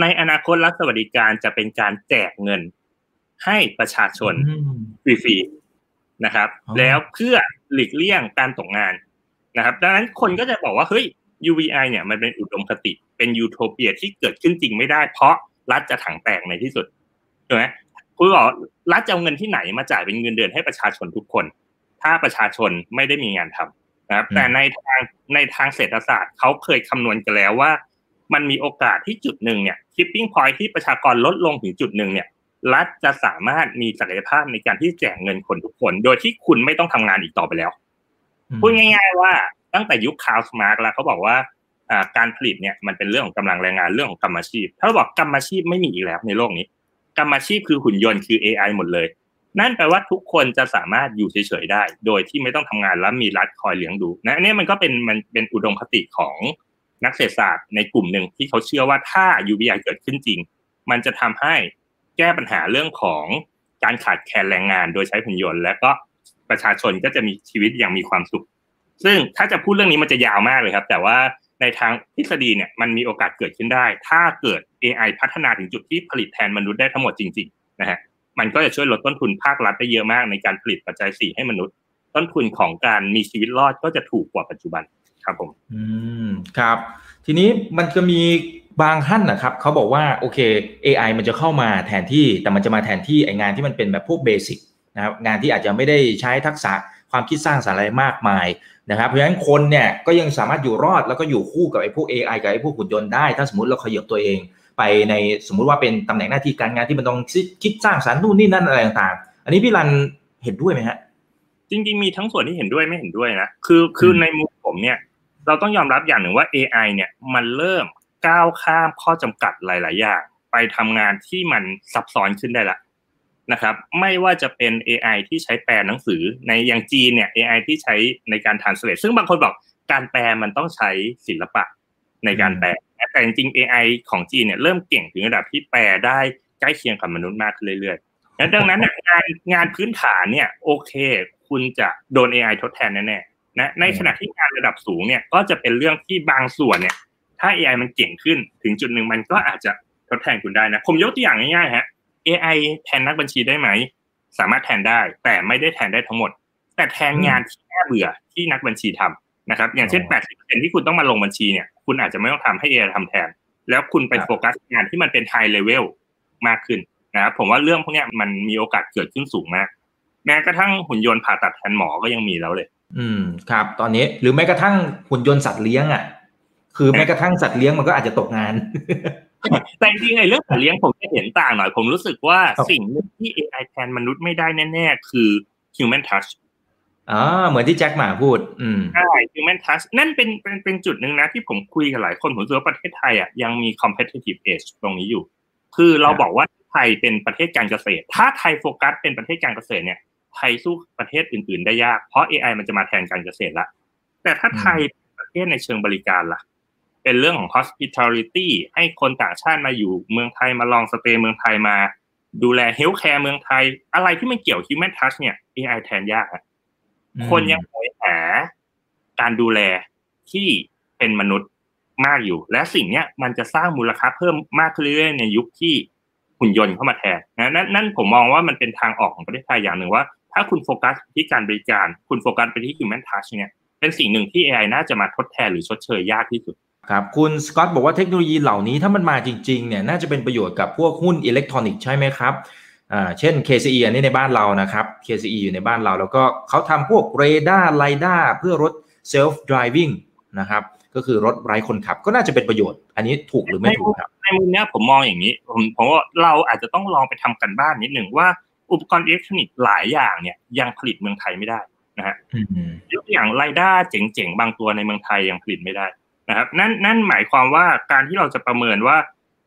ในอนาคตรัฐสวัสดิการจะเป็นการแจกเงิน ให้ประชาชนฟรีๆนะครับ แล้วเพื่อหลีกเลี่ยงการตกงาน นะครับดังนั้นคนก็จะบอกว่าเฮ้ย UBI เนี่ยมันเป็นอุดมคติเป็นยูโทเปียที่เกิดขึ้นจริงไม่ได้ เพราะรัฐจะถังแตกในที่สุดถูกไหมคุณบอกรัฐจะเอาเงินที่ไหนมาจ่ายเป็นเงินเดือนให้ประชาชนทุกคน ถ้าประชาชนไม่ได้มีงานทำนะครับแต่ในทางในทางเศรษฐศาสตร์เขาเคยคำนวณกันแล้วว่า มันมีโอกาสที่จุดหนึ่งเนี่ยทิปปิ้งพอยที่ประชากรลดลงถึงจุดหนึ่งเนี่ยรัฐจะสามารถมีศักยภาพในการที่แจกเงินคนทุกคน โดยที่คุณไม่ต้องทำงานอีกต่อไปแล้ว พูดง่าย ๆ ว่าตั้งแต่ยุคคาร์ลสมาร์กแล้วเขาบอกว่าการผลิตเนี่ยมันเป็นเรื่องของกำลังแรงงานเรื่องของกรรมอาชีพ ถ้าเราบอกกรรมอาชีพไม่มีอีกแล้วในโลกนี้ กรรมอาชีพคือหุ่นยนต์คือ AI หมดเลย นั่นแปลว่าทุกคนจะสามารถอยู่เฉยๆได้ โดยที่ไม่ต้องทำงานแล้วมีรัฐคอยเลี้ยงดูนะอันนี้มันก็เป็นมันเป็นอุดมคติของนักเศรษฐศาสตร์ในกลุ่มหนึ่งที่เขาเชื่อว่าถ้า UBI เกิดขึ้นจริง มันจะทำให้แก้ปัญหาเรื่องของการขาดแคลนแรงงาน โดยใช้หุ่นยนต์ และก็ ประชาชนก็จะมีชีวิตอย่างมีความสุข ซึ่งถ้าจะพูดเรื่องนี้มันจะยาวมากเลยครับ แต่ว่าในทางทฤษฎีเนี่ยมันมีโอกาสเกิดขึ้นได้ ถ้าเกิด AI พัฒนาถึงจุดที่ผลิตแทนมนุษย์ได้ทั้งหมดจริงๆนะฮะมันก็จะช่วยลดต้นทุนภาครัฐได้เยอะมากในการผลิตปัจจัยสี่ให้มนุษย์ ต้นทุนของการมีชีวิตรอดก็จะถูกกว่าปัจจุบันครับผม อืมครับ ทีนี้มันจะมีบางท่านนะครับเขาบอกว่าโอเค AI มันจะเข้ามาแทนที่แต่มันจะมาแทนที่ไองานที่มันเป็นแบบพวกเบสิก นะครับงานที่อาจจะไม่ได้ใช้ทักษะความคิดสร้างสรรค์อะไรมากมายนะครับเพราะฉะนั้นคนเนี่ยก็ยังสามารถอยู่รอดแล้วก็อยู่คู่กับไอ้พวก AI กับไอ้พวกหุ่นยนต์ได้ ถ้าสมมติเราขยับตัวเอง ไปในสมมุติว่าเป็นตำแหน่งหน้าที่การงานที่มันต้องคิดสร้างสรรค์นู่นนี่นั่นอะไรต่างๆ อันนี้พี่รันเห็นด้วยไหมฮะจริงๆมีทั้งส่วนที่เห็นด้วยไม่เห็นด้วยนะคือคือในมุมผมเนี่ย เราต้องยอมรับอย่างหนึ่งว่า AI เนี่ยมันเริ่มก้าวข้ามข้อจำกัดหลาย ๆ อย่าง ไปทำงานที่มันซับซ้อนขึ้นได้ละ นะครับไม่ว่าจะเป็น AI ที่ใช้แปลหนังสือในอย่างจีนเนี่ย AI ที่ใช้ในการ translate ซึ่งบางคนบอกการแปลมันต้องใช้ศิลปะในการแปลแต่จริงๆ AI ของจีนเนี่ยเริ่มเก่งถึงระดับที่แปลได้ใกล้เคียงกับมนุษย์มากขึ้นเรื่อยๆดังนั้นงานงานพื้นฐานเนี่ยโอเค คุณจะโดน AI ทดแทนแน่ๆนะในขณะที่งานระดับสูงเนี่ยก็จะเป็นเรื่องที่บางส่วนเนี่ย ถ้า AI มันเก่งขึ้นถึงจุดหนึ่งมันก็อาจจะทดแทนคุณได้นะผมยกตัวอย่างง่ายๆฮะ AI แทนนักบัญชีได้ไหม สามารถแทนได้ แต่ไม่ได้แทนได้ทั้งหมด แต่แทนงานที่น่าเบื่อที่นักบัญชีทำนะครับ อย่างเช่น 80%ที่คุณต้องมาลงบัญชีเนี่ย คุณอาจจะไม่ต้องทำให้ AI ทำแทน แล้วคุณไปโฟกัสงานที่มันเป็น high level มากขึ้นนะครับผมว่าเรื่องพวกนี้มันมีโอกาสเกิดขึ้นสูงมาก แม้กระทั่งหุ่นยนต์ผ่าตัดแทนหมอก็ยังมีแล้วเลย อืมครับ ตอนนี้หรือแม้กระทั่งหุ่นยนต์สัตว์เลี้ยงอะคือแม้กระทั่งสัตว์เลี้ยงมันก็อาจจะตกงาน แต่จริงๆไอ้เรื่องสัตว์เลี้ยงผมจะเห็นต่างหน่อย ผมรู้สึกว่าสิ่งที่ AI แทนมนุษย์ไม่ได้แน่ๆ คือ human touch อ่าเหมือนที่แจ็คหมาพูด อืมใช่ human touch นั่นเป็นเป็นเป็นจุดหนึ่งนะที่ผมคุยกับหลายคนผมรู้สึกว่าประเทศไทยอะยังมี competitive edge ตรงนี้อยู่ คือเราบอกว่าไทยเป็นประเทศการเกษตร ถ้าไทยโฟกัสเป็นประเทศการเกษตรเนี่ยไทยสู้ประเทศอื่น ๆ ได้ยากเพราะ AI มันจะมาแทนการเกษตรละแต่ถ้าไทยประเทศในเชิงบริการล่ะ เป็นเรื่องของ hospitality ให้คนต่างชาติมาอยู่เมืองไทยมาลองสเตย์เมืองไทยมา ดูแล healthcare เมืองไทย อะไรที่มันเกี่ยว human touch เนี่ย AI แทนยากอะคนยังหอยหาการดูแลที่เป็นมนุษย์มากอยู่ และสิ่งเนี้ยมันจะสร้างมูลค่าเพิ่มมากขึ้นเรื่อยๆในยุคที่หุ่นยนต์เข้ามาแทนนะนั่นนั่นผมมองว่ามันเป็นทางออกของประเทศไทยอย่างหนึ่งว่า ถ้าคุณโฟกัสที่การบริการ คุณโฟกัสไปที่ human touch เนี่ยเป็นสิ่งหนึ่งที่ AI น่าจะมาทดแทนหรือชดเชยยากที่สุด ครับคุณสกอตบอกว่าเทคโนโลยีเหล่านี้ถ้ามันมาจริงๆเนี่ยน่าจะเป็นประโยชน์กับพวกหุ้นอิเล็กทรอนิกส์ใช่ไหมครับอ่าเช่น KCE อันนี้ในบ้านเรานะครับ KCE อยู่ในบ้านเรา แล้วก็เขาทำพวกเรดาร์ LiDAR เพื่อรถ self driving นะครับก็คือรถไร้คนขับก็น่าจะเป็นประโยชน์ อันนี้ถูกหรือไม่ถูกครับ ในมุมนี้ผมมองอย่างนี้ ผมผมว่าเราอาจจะต้องลองไปทำการบ้านนิดหนึ่งว่าอุปกรณ์อิเล็กทรอนิกส์หลายอย่างเนี่ยยังผลิตเมืองไทยไม่ได้นะฮะยกตัวอย่าง LiDAR เจ๋งๆ บางตัวในเมืองไทยยังผลิตไม่ได้ นะครับนั่นนั่นหมายความว่าการที่เราจะประเมินว่า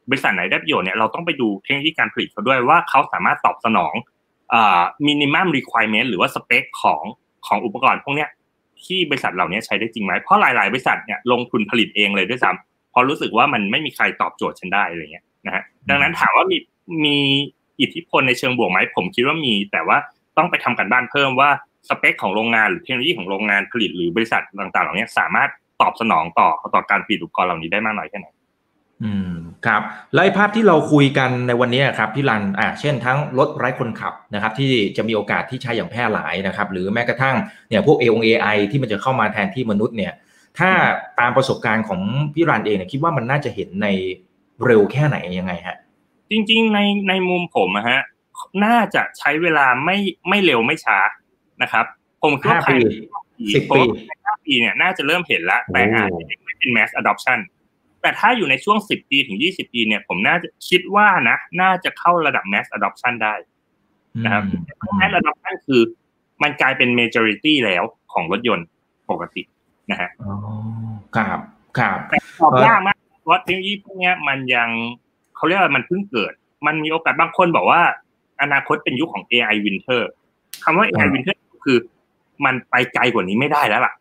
บริษัทไหนได้ประโยชน์เนี่ยเราต้องไปดูเทคโนโลยีการผลิตเขาด้วยว่าเขาสามารถตอบสนองอ่า minimum requirement หรือว่าสเปคของของอุปกรณ์พวกเนี้ยที่บริษัทเหล่านี้ใช้ได้จริงไหมเพราะหลาย ๆ บริษัทเนี่ยลงทุนผลิตเองเลยด้วยซ้ำพอรู้สึกว่ามันไม่มีใครตอบโจทย์ฉันได้อะไรเงี้ยนะฮะดังนั้นถามว่ามีมีอิทธิพลในเชิงบวกไหมผมคิดว่ามี แต่ว่าต้องไปทำกันบ้านเพิ่มว่าสเปคของโรงงานหรือเทคโนโลยีของโรงงานผลิตหรือบริษัทต่าง ๆ เหล่านี้สามารถ ตอบสนองต่อต่อการผลิตอุปกรณ์เหล่านี้ได้มากน้อยแค่ไหนอืมครับแล้วภาพที่เราคุยกันในวันนี้ครับพี่รันอ่าเช่นทั้งรถไร้คนขับนะครับ ที่จะมีโอกาสที่ใช้อย่างแพร่หลายนะครับ หรือแม้กระทั่งเนี่ยพวก AI ที่มันจะเข้ามาแทนที่มนุษย์เนี่ย ถ้าตามประสบการณ์ของพี่รันเองเนี่ยคิดว่ามันน่าจะเห็นในเร็วแค่ไหนยังไงฮะ จริง ๆ ในในมุมผมอะฮะน่าจะใช้เวลาไม่ไม่เร็วไม่ช้านะครับ ผมคิดว่าภายใน สิบปีห้าปีเนี่ยน่าจะเริ่มเห็นแล้วแต่อาจจะยังไม่เป็น mass adoption แต่ถ้าอยู่ในช่วงสิบปีถึงยี่สิบปีเนี่ยผมน่าจะคิดว่านะ น่าจะเข้าระดับ mass adoption ได้นะครับ mass adoption คือมันกลายเป็น majority แล้วของรถยนต์ปกตินะฮะอ๋อครับครับแต่ตอบยากมากเพราะเทคโนโลยีพวกนี้มันยังเขาเรียกว่ามันเพิ่งเกิด มันมีโอกาสบางคนบอกว่า อนาคตเป็นยุคของ AI winter คำว่า AI winter คือ มันไปไกลกว่านี้ไม่ได้แล้วล่ะ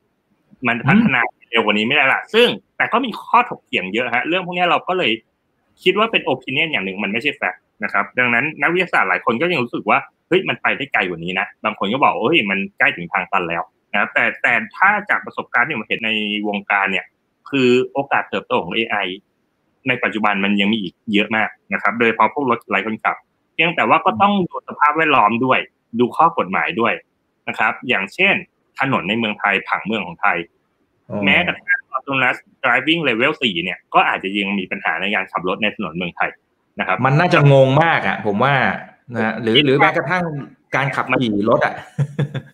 มันพัฒนาเร็วกว่านี้ไม่ได้ล่ะ ซึ่งแต่ก็มีข้อถกเถียงเยอะฮะ เรื่องพวกนี้เราก็เลยคิดว่าเป็นโอปิเนียนอย่างหนึ่งมันไม่ใช่แฟกต์นะครับ ดังนั้นนักวิทยาศาสตร์หลายคนก็ยังรู้สึกว่าเฮ้ยมันไปได้ไกลกว่านี้นะ บางคนก็บอกเฮ้ยมันใกล้ถึงทางตันแล้วนะแต่แต่ถ้าจากประสบการณ์ที่ผมเห็นในวงการเนี่ย คือโอกาสเติบโตของ AI ในปัจจุบันมันยังมีอีกเยอะมากนะครับ โดยเฉพาะพวกรถไร้คนขับ เพียงแต่ว่าก็ต้องดูสภาพแวดล้อมด้วย ดูข้อกฎหมายด้วย นะครับ อย่างเช่น ถนนในเมืองไทยผังเมืองของไทย แม้กระทั่ง autonomous driving level 4เนี่ย ก็อาจจะยังมีปัญหาในการขับรถในถนนเมืองไทยนะครับ มันน่าจะงงมากอะ ผมว่านะหรือหรือแม้กระทั่งการขับขี่รถอะ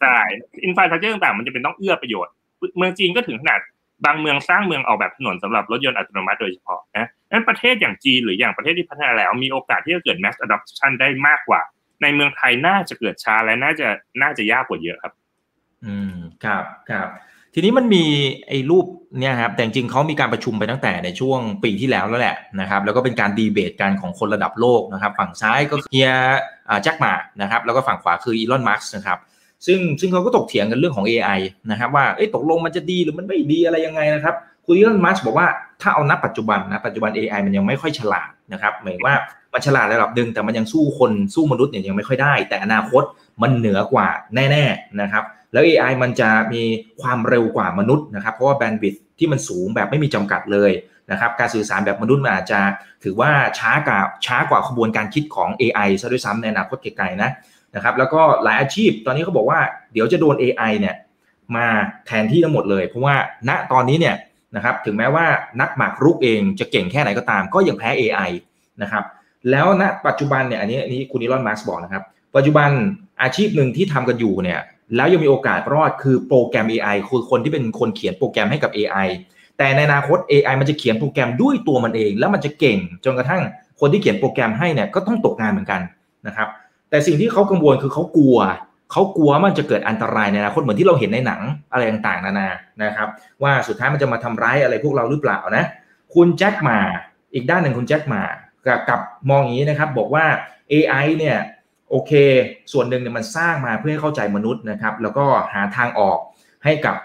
ใช่อินฟราสตรักเจอร์ต่างๆมันจะเป็นต้องเอื้อประโยชน์ เมืองจีนก็ถึงขนาดบางเมืองสร้างเมืองออกแบบถนนสำหรับรถยนต์อัตโนมัติโดยเฉพาะนะนั้นประเทศอย่างจีนหรืออย่างประเทศที่พัฒนาแล้ว มีโอกาสที่จะเกิด mass adoption ได้มากกว่า ในเมืองไทยน่าจะเกิดช้าและน่าจะน่าจะยากกว่าเยอะครับ อืมครับครับทีนี้มันมีไอ้รูปเนี่ยครับแต่จริงเขามีการประชุมไปตั้งแต่ในช่วงปีที่แล้วแล้วแหละนะครับแล้วก็เป็นการดีเบตกันของคนระดับโลกนะครับ ฝั่งซ้ายก็เฮียแจ็คหมานะครับแล้วก็ฝั่งขวาคืออีลอนมัสก์นะครับซึ่งซึ่งเขาก็ตกเถียงกันเรื่องของ AI นะครับว่าเอ้ตกลงมันจะดีหรือมันไม่ดีอะไรยังไงนะครับคุณอีลอนมัสก์บอกว่าถ้าเอานับปัจจุบันนะปัจจุบัน AI มันยังไม่ค่อยฉลาด นะครับหมายว่ามันฉลาดระดับหนึ่งแต่มันยังสู้คนสู้มนุษย์เนี่ยยังไม่ค่อยได้ แต่อนาคตมันเหนือกว่าแน่ๆนะครับแล้ว AI มันจะมีความเร็วกว่ามนุษย์นะครับเพราะว่าแบนด์วิดที่มันสูงแบบไม่มีจำกัดเลยนะครับการสื่อสารแบบมนุษย์มันอาจจะถือว่าช้ากว่าช้ากว่าขบวนการคิดของ AI ซะด้วยซ้ำในอนาคตไกลๆนะนะครับแล้วก็หลายอาชีพตอนนี้เขาบอกว่าเดี๋ยวจะโดน AI เนี่ยมาแทนที่ทั้งหมดเลย เพราะว่าณตอนนี้เนี่ย นะครับถึงแม้ว่านักหมากรุกเองจะเก่งแค่ไหนก็ตาม ก็ยังแพ้ AI นะครับแล้วณปัจจุบันเนี่ยอันนี้อันนี้คุณนิรอนมาร์สบอกนะครับ ปัจจุบันอาชีพหนึ่งที่ทำกันอยู่เนี่ยแล้วยังมีโอกาสรอดคือโปรแกรม AI คือคนที่เป็นคนเขียนโปรแกรมให้กับ AI แต่ในอนาคต AI มันจะเขียนโปรแกรมด้วยตัวมันเอง แล้วมันจะเก่งจนกระทั่งคนที่เขียนโปรแกรมให้เนี่ยก็ต้องตกงานเหมือนกันนะครับแต่สิ่งที่เขากังวลคือเขากลัว เขากลัวมันจะเกิดอันตรายในอนาคตเหมือนที่เราเห็นในหนังอะไรต่างๆ นานานะครับ ว่าสุดท้ายมันจะมาทำร้ายอะไรพวกเราหรือเปล่านะ คุณแจ็คมาอีกด้านหนึ่งคุณแจ็คมากับกับมองอย่างนี้นะครับ บอกว่า AI เนี่ยโอเค ส่วนหนึ่งเนี่ยมันสร้างมาเพื่อให้เข้าใจมนุษย์นะครับ แล้วก็หาทางออกให้กับ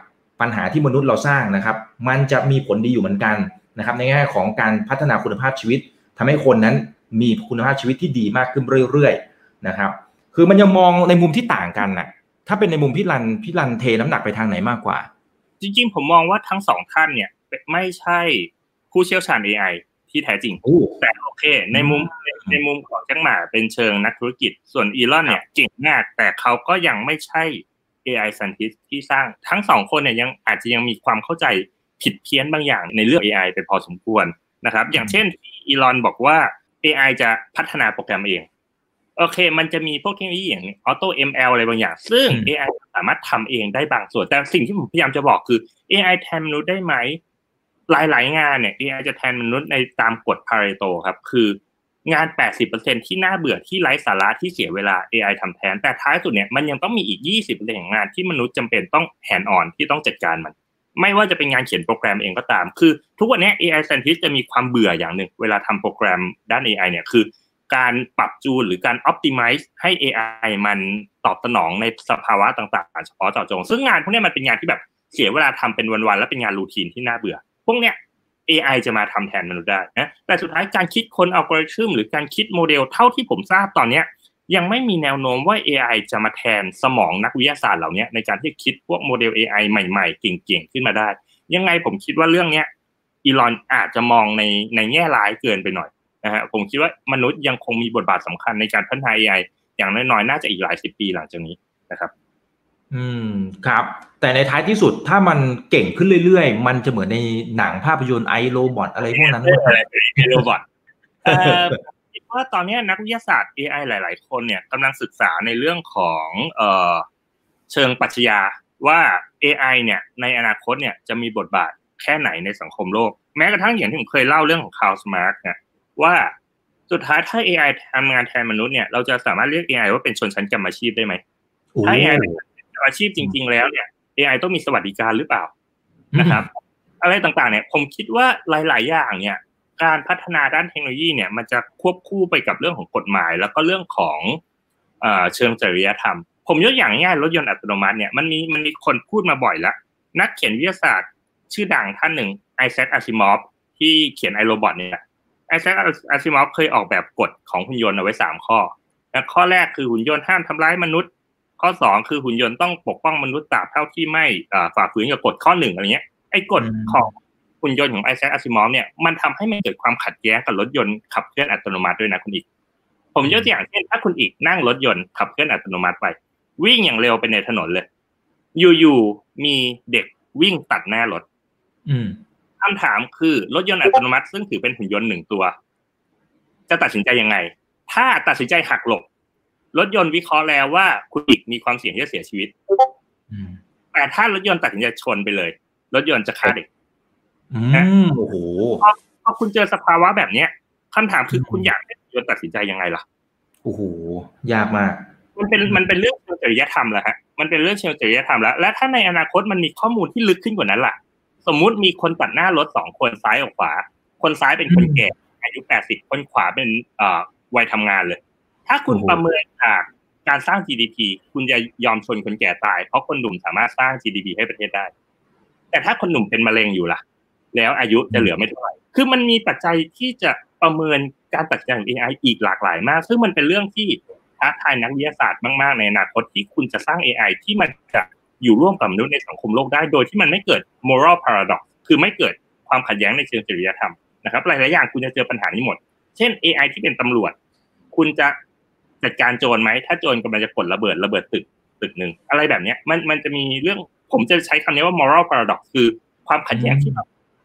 ปัญหาที่มนุษย์เราสร้างนะครับ มันจะมีผลดีอยู่เหมือนกันนะครับ ในแง่ของการพัฒนาคุณภาพชีวิตทำให้คนนั้นมีคุณภาพชีวิตที่ดีมากขึ้นเรื่อยๆนะครับ คือมันยังมองในมุมที่ต่างกันนะถ้าเป็นในมุมพี่รันพี่รันเทน้ำหนักไปทางไหนมากกว่า จริง ๆ ผมมองว่าทั้งสองท่านเนี่ยไม่ใช่ผู้เชี่ยวชาญ AI ที่แท้จริง แต่โอเค ในมุมในมุมของจังหมาเป็นเชิงนักธุรกิจ ส่วนอีลอนเนี่ยเก่งมาก แต่เขาก็ยังไม่ใช่ AI scientist ที่สร้างทั้งสองคนเนี่ยยังอาจจะยังมีความเข้าใจผิดเพี้ยนบางอย่างในเรื่อง AI ไปพอสมควรนะครับ อย่างเช่นอีลอนบอกว่า AI จะพัฒนาโปรแกรมเอง โอเค มันจะมีพวกเทคโนโลยีอย่าง Auto ML อะไรบางอย่าง ซึ่ง AI สามารถทำเองได้บางส่วน แต่สิ่งที่ผมพยายามจะบอกคือ AI แทนมนุษย์ได้ไหม หลาย ๆ งานเนี่ย AI จะแทนมนุษย์ในตามกฎพาเรโตครับ คืองาน 80%ที่น่าเบื่อที่ไร้สาระที่เสียเวลา AI ทำแทน แต่ท้ายสุดเนี่ยมันยังต้องมีอีก 20%ของงานที่มนุษย์จำเป็นต้อง hands-on ที่ต้องจัดการมัน ไม่ว่าจะเป็นงานเขียนโปรแกรมเองก็ตาม คือ ทุกวันนี้ AI scientist จะมีความเบื่ออย่างหนึ่งเวลาทำโปรแกรมด้าน AI เนี่ยคือ การปรับจูนหรือการ optimize ให้ AI มันตอบสนองในสภาวะต่างๆ เฉพาะเจาะจง ซึ่งงานพวกนี้มันเป็นงานที่แบบเสียเวลาทำเป็นวันๆ และเป็นงาน routine ที่น่าเบื่อ พวกเนี้ย AI จะมาทำแทนมนุษย์ได้นะ แต่สุดท้ายการคิดค้นอัลกอริทึมหรือการคิดโมเดลเท่าที่ผมทราบตอนเนี้ยยังไม่มีแนวโน้มว่า AI จะมาแทนสมองนักวิทยาศาสตร์เหล่านี้ในการที่คิดพวกโมเดล AI ใหม่ๆ เก่งๆ ขึ้นมาได้ ยังไงผมคิดว่าเรื่องเนี้ยอีลอนอาจจะมองในในแง่ร้ายเกินไปหน่อย นะฮะผมคิดว่ามนุษย์ยังคงมีบทบาทสำคัญในการพัฒนา AI อย่างน้อยๆ น่าจะอีกหลายสิบปีหลังจากนี้นะครับ อืมครับ แต่ในท้ายที่สุดถ้ามันเก่งขึ้นเรื่อยๆ มันจะเหมือนในหนังภาพยนตร์ไอโรบอทอะไรพวกนั้นrobotคิดว่าตอนนี้นักวิทยาศาสตร์ AI หลาย ๆ คนเนี่ยกำลังศึกษาในเรื่องของเอ่อเชิงปรัชญาว่า AI เนี่ยในอนาคตเนี่ยจะมีบทบาทแค่ไหนในสังคมโลก แม้กระทั่งอย่างที่ผมเคยเล่าเรื่องของคาร์ล มาร์กซ์เนี่ย ว่าสุดท้ายถ้า AI ทำงานแทนมนุษย์เนี่ยเราจะสามารถเรียก AI ว่าเป็นชนชั้นกรรมาชีพได้ไหมถ้า AI เป็นอาชีพจริง ๆ แล้วเนี่ย AI ต้องมีสวัสดิการหรือเปล่านะครับ อะไรต่างๆเนี่ย ผมคิดว่าหลาย ๆ อย่างเนี่ย การพัฒนาด้านเทคโนโลยีเนี่ยมันจะควบคู่ไปกับเรื่องของกฎหมาย แล้วก็เรื่องของเชิงจริยธรรม ผมยกอย่างง่ายรถยนต์อัตโนมัติเนี่ยมันมีมันมีคนพูดมาบ่อยแล้วนักเขียนวิทยาศาสตร์ ชื่อดังท่านหนึ่งไอแซคอาซิมอฟที่เขียน I, Robot เนี่ย ไอแซคอาซิมอฟเคยออกแบบกฎของหุ่นยนต์เอาไว้สามข้อข้อแรกคือหุ่นยนต์ห้ามทำร้ายมนุษย์ ข้อสองคือหุ่นยนต์ต้องปกป้องมนุษย์ตราบเท่าที่ไม่ฝ่าฝืนกับกฎข้อหนึ่งอะไรเงี้ยไอ้กฎของหุ่นยนต์ของไอแซคอาซิมอฟเนี่ยมันทำให้มันเกิดความขัดแย้งกับรถยนต์ขับเคลื่อนอัตโนมัติด้วยนะคุณอีก ผมยกตัวอย่างเช่นถ้าคุณอีกนั่งรถยนต์ขับเคลื่อนอัตโนมัติไป วิ่งอย่างเร็วไปในถนนเลย อยู่ๆมีเด็กวิ่งตัดหน้ารถ คำถามคือรถยนต์อัตโนมัติ ซึ่งถือเป็นหุ่นยนต์หนึ่งตัว จะตัดสินใจยังไง ถ้าตัดสินใจหักหลบ รถยนต์วิเคราะห์แล้วว่าคุณอีกมีความเสี่ยงที่จะเสียชีวิตแต่ถ้ารถยนต์ตัดสินใจชนไปเลย รถยนต์จะฆ่าเด็กนะโอ้โหพอคุณเจอสภาวะแบบเนี้ยคำถามคือคุณอยากให้รถยนต์ตัดสินใจยังไงล่ะโอ้โหยากมาก มันเป็นมันเป็นเรื่องเชิงจริยธรรมแล้วฮะมันเป็นเรื่องเชิงจริยธรรมแล้วและถ้าในอนาคตมันมีข้อมูลที่ลึกขึ้นกว่านั้นล่ะ สมมุติมีคนตัดหน้ารถสองคนซ้ายกับขวา คนซ้ายเป็นคนแก่อายุแปดสิบคนขวาเป็นเอ่อวัยทำงานเลย ถ้าคุณประเมินจากการสร้าง GDP คุณจะยอมชนคนแก่ตาย เพราะคนหนุ่มสามารถสร้าง GDP ให้ประเทศได้ แต่ถ้าคนหนุ่มเป็นมะเร็งอยู่ล่ะ แล้วอายุจะเหลือไม่เท่าไหร่คือมันมีปัจจัยที่จะประเมินการตัดสินใจของ AI อีกหลากหลายมาก ซึ่งมันเป็นเรื่องที่ท้าทายนักวิทยาศาสตร์มาก ๆ ในอนาคตที่คุณจะสร้าง AI ที่มันจะ อยู่ร่วมกับมนุษย์ในสังคมโลกได้ โดยที่มันไม่เกิด moral paradox คือไม่เกิดความขัดแย้งในเชิงจริยธรรมนะครับหลายๆอย่างคุณจะเจอปัญหานี้หมด เช่น AI ที่เป็นตำรวจ คุณจะจัดการโจรไหม ถ้าโจรกำลังจะกดระเบิดระเบิดตึกตึกหนึ่งอะไรแบบเนี้ยมันมันจะมีเรื่องผมจะใช้คำนี้ว่า moral paradox คือความขัดแย้งที่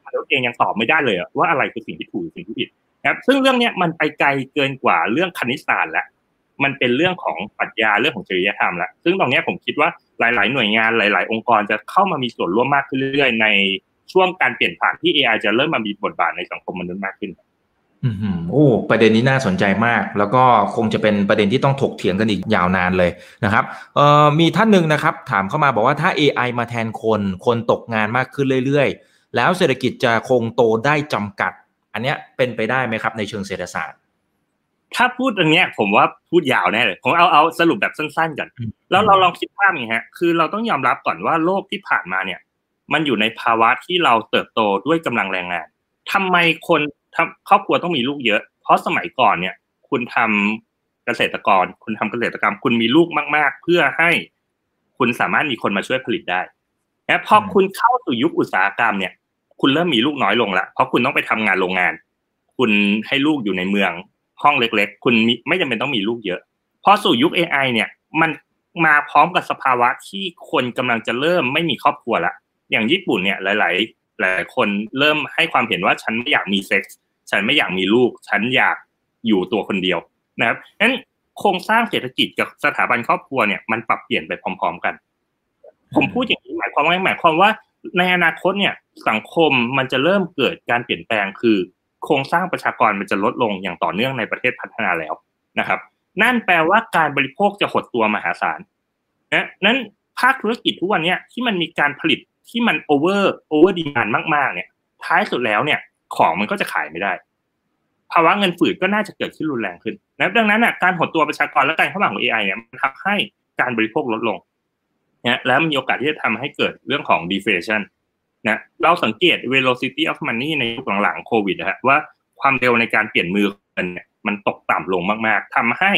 มนุษย์เองยังตอบไม่ได้เลยว่าอะไรคือสิ่งที่ถูกสิ่งที่ผิดนะครับซึ่งเรื่องนี้มันไปไกลเกินกว่าเรื่องคณิตศาสตร์แล้ว มันเป็นเรื่องของปรัชญาเรื่องของจริยธรรมแล้วซึ่งตรงนี้ผมคิดว่าหลาย ๆ หน่วยงานหลาย ๆ องค์กรจะเข้ามามีส่วนร่วมมากขึ้นเรื่อยๆ ในช่วงการเปลี่ยนผ่านที่ AI จะเริ่มมามีบทบาทในสังคมมนุษย์มากขึ้นอืมโอ้ประเด็นนี้น่าสนใจมาก แล้วก็คงจะเป็นประเด็นที่ต้องถกเถียงกันอีกยาวนานเลยนะครับเอ่อมีท่านหนึ่งนะครับ ถามเข้ามาบอกว่าถ้า AI มาแทนคนคนตกงานมากขึ้นเรื่อย ๆ แล้วเศรษฐกิจจะคงโตได้จำกัด อันเนี้ยเป็นไปได้ไหมครับในเชิงเศรษฐศาสตร์ ถ้าพูดอันเนี้ย ผมว่าพูดยาวแน่เลย ผมเอาเอาสรุปแบบสั้นๆก่อนแล้วเราลองคิดภาพนี้ฮะ คือเราต้องยอมรับก่อนว่าโลกที่ผ่านมาเนี่ย มันอยู่ในภาวะที่เราเติบโตด้วยกำลังแรงงานทำไมคนทำครอบครัวต้องมีลูกเยอะ เพราะสมัยก่อนเนี่ย คุณทำเกษตรกร คุณทำเกษตรกรรม คุณมีลูกมาก ๆ เพื่อให้คุณสามารถมีคนมาช่วยผลิตได้และพอคุณเข้าสู่ยุคอุตสาหกรรมเนี่ย คุณเริ่มมีลูกน้อยลงละเพราะคุณต้องไปทำงานโรงงาน คุณให้ลูกอยู่ในเมือง ห้องเล็กๆ คุณไม่จำเป็นต้องมีลูกเยอะพอสู่ยุค AI เนี่ย มันมาพร้อมกับสภาวะที่คนกำลังจะเริ่มไม่มีครอบครัวละ อย่างญี่ปุ่นเนี่ยหลายๆ หลายคนเริ่มให้ความเห็นว่าฉันไม่อยากมีเซ็กส์ฉันไม่อยากมีลูก ฉันอยากอยู่ตัวคนเดียวนะครับนั้นโครงสร้างเศรษฐกิจกับสถาบันครอบครัวเนี่ยมันปรับเปลี่ยนไปพร้อม ๆ กัน ผมพูดอย่างนี้หมายความว่าหมายความว่าในอนาคตเนี่ยสังคมมันจะเริ่มเกิดการเปลี่ยนแปลงคือ โครงสร้างประชากรมันจะลดลงอย่างต่อเนื่องในประเทศพัฒนาแล้วนะครับ นั่นแปลว่าการบริโภคจะหดตัวมหาศาลนะนั้นภาคธุรกิจทุกวันเนี้ยที่มันมีการผลิตที่มัน over over demand มาก ๆ เนี่ย ท้ายสุดแล้วเนี่ย ของมันก็จะขายไม่ได้ ภาวะเงินฝืดก็น่าจะเกิดขึ้นรุนแรงขึ้นนะดังนั้นอะการหดตัวประชากรและการเข้ามาของ AI เนี่ยมันทำให้การบริโภคลดลงนะแล้วมีโอกาสที่จะทำให้เกิดเรื่องของ deflation นะเราสังเกต velocity of money ในยุคหลังๆโควิดนะฮะว่าความเร็วในการเปลี่ยนมือเงินเนี่ยมันตกต่ำลงมาก ๆทำให้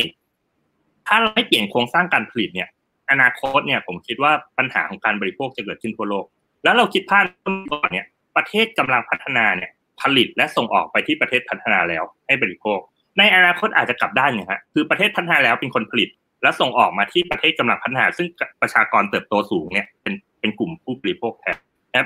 ถ้าเราไม่เปลี่ยนโครงสร้างการผลิตเนี่ย อนาคตเนี่ยผมคิดว่าปัญหาของการบริโภคจะเกิดขึ้นทั่วโลก แล้วเราคิดภาพก่อนเนี่ยประเทศกำลังพัฒนาเนี่ย ผลิตและส่งออกไปที่ประเทศพัฒนาแล้ว ให้บริโภค ในอนาคตอาจจะกลับด้านเนี่ยฮะคือประเทศพัฒนาแล้วเป็นคนผลิต และส่งออกมาที่ประเทศกำลังพัฒนา ซึ่งประชากรเติบโตสูงเนี่ยเป็นเป็นกลุ่มผู้บริโภคแทน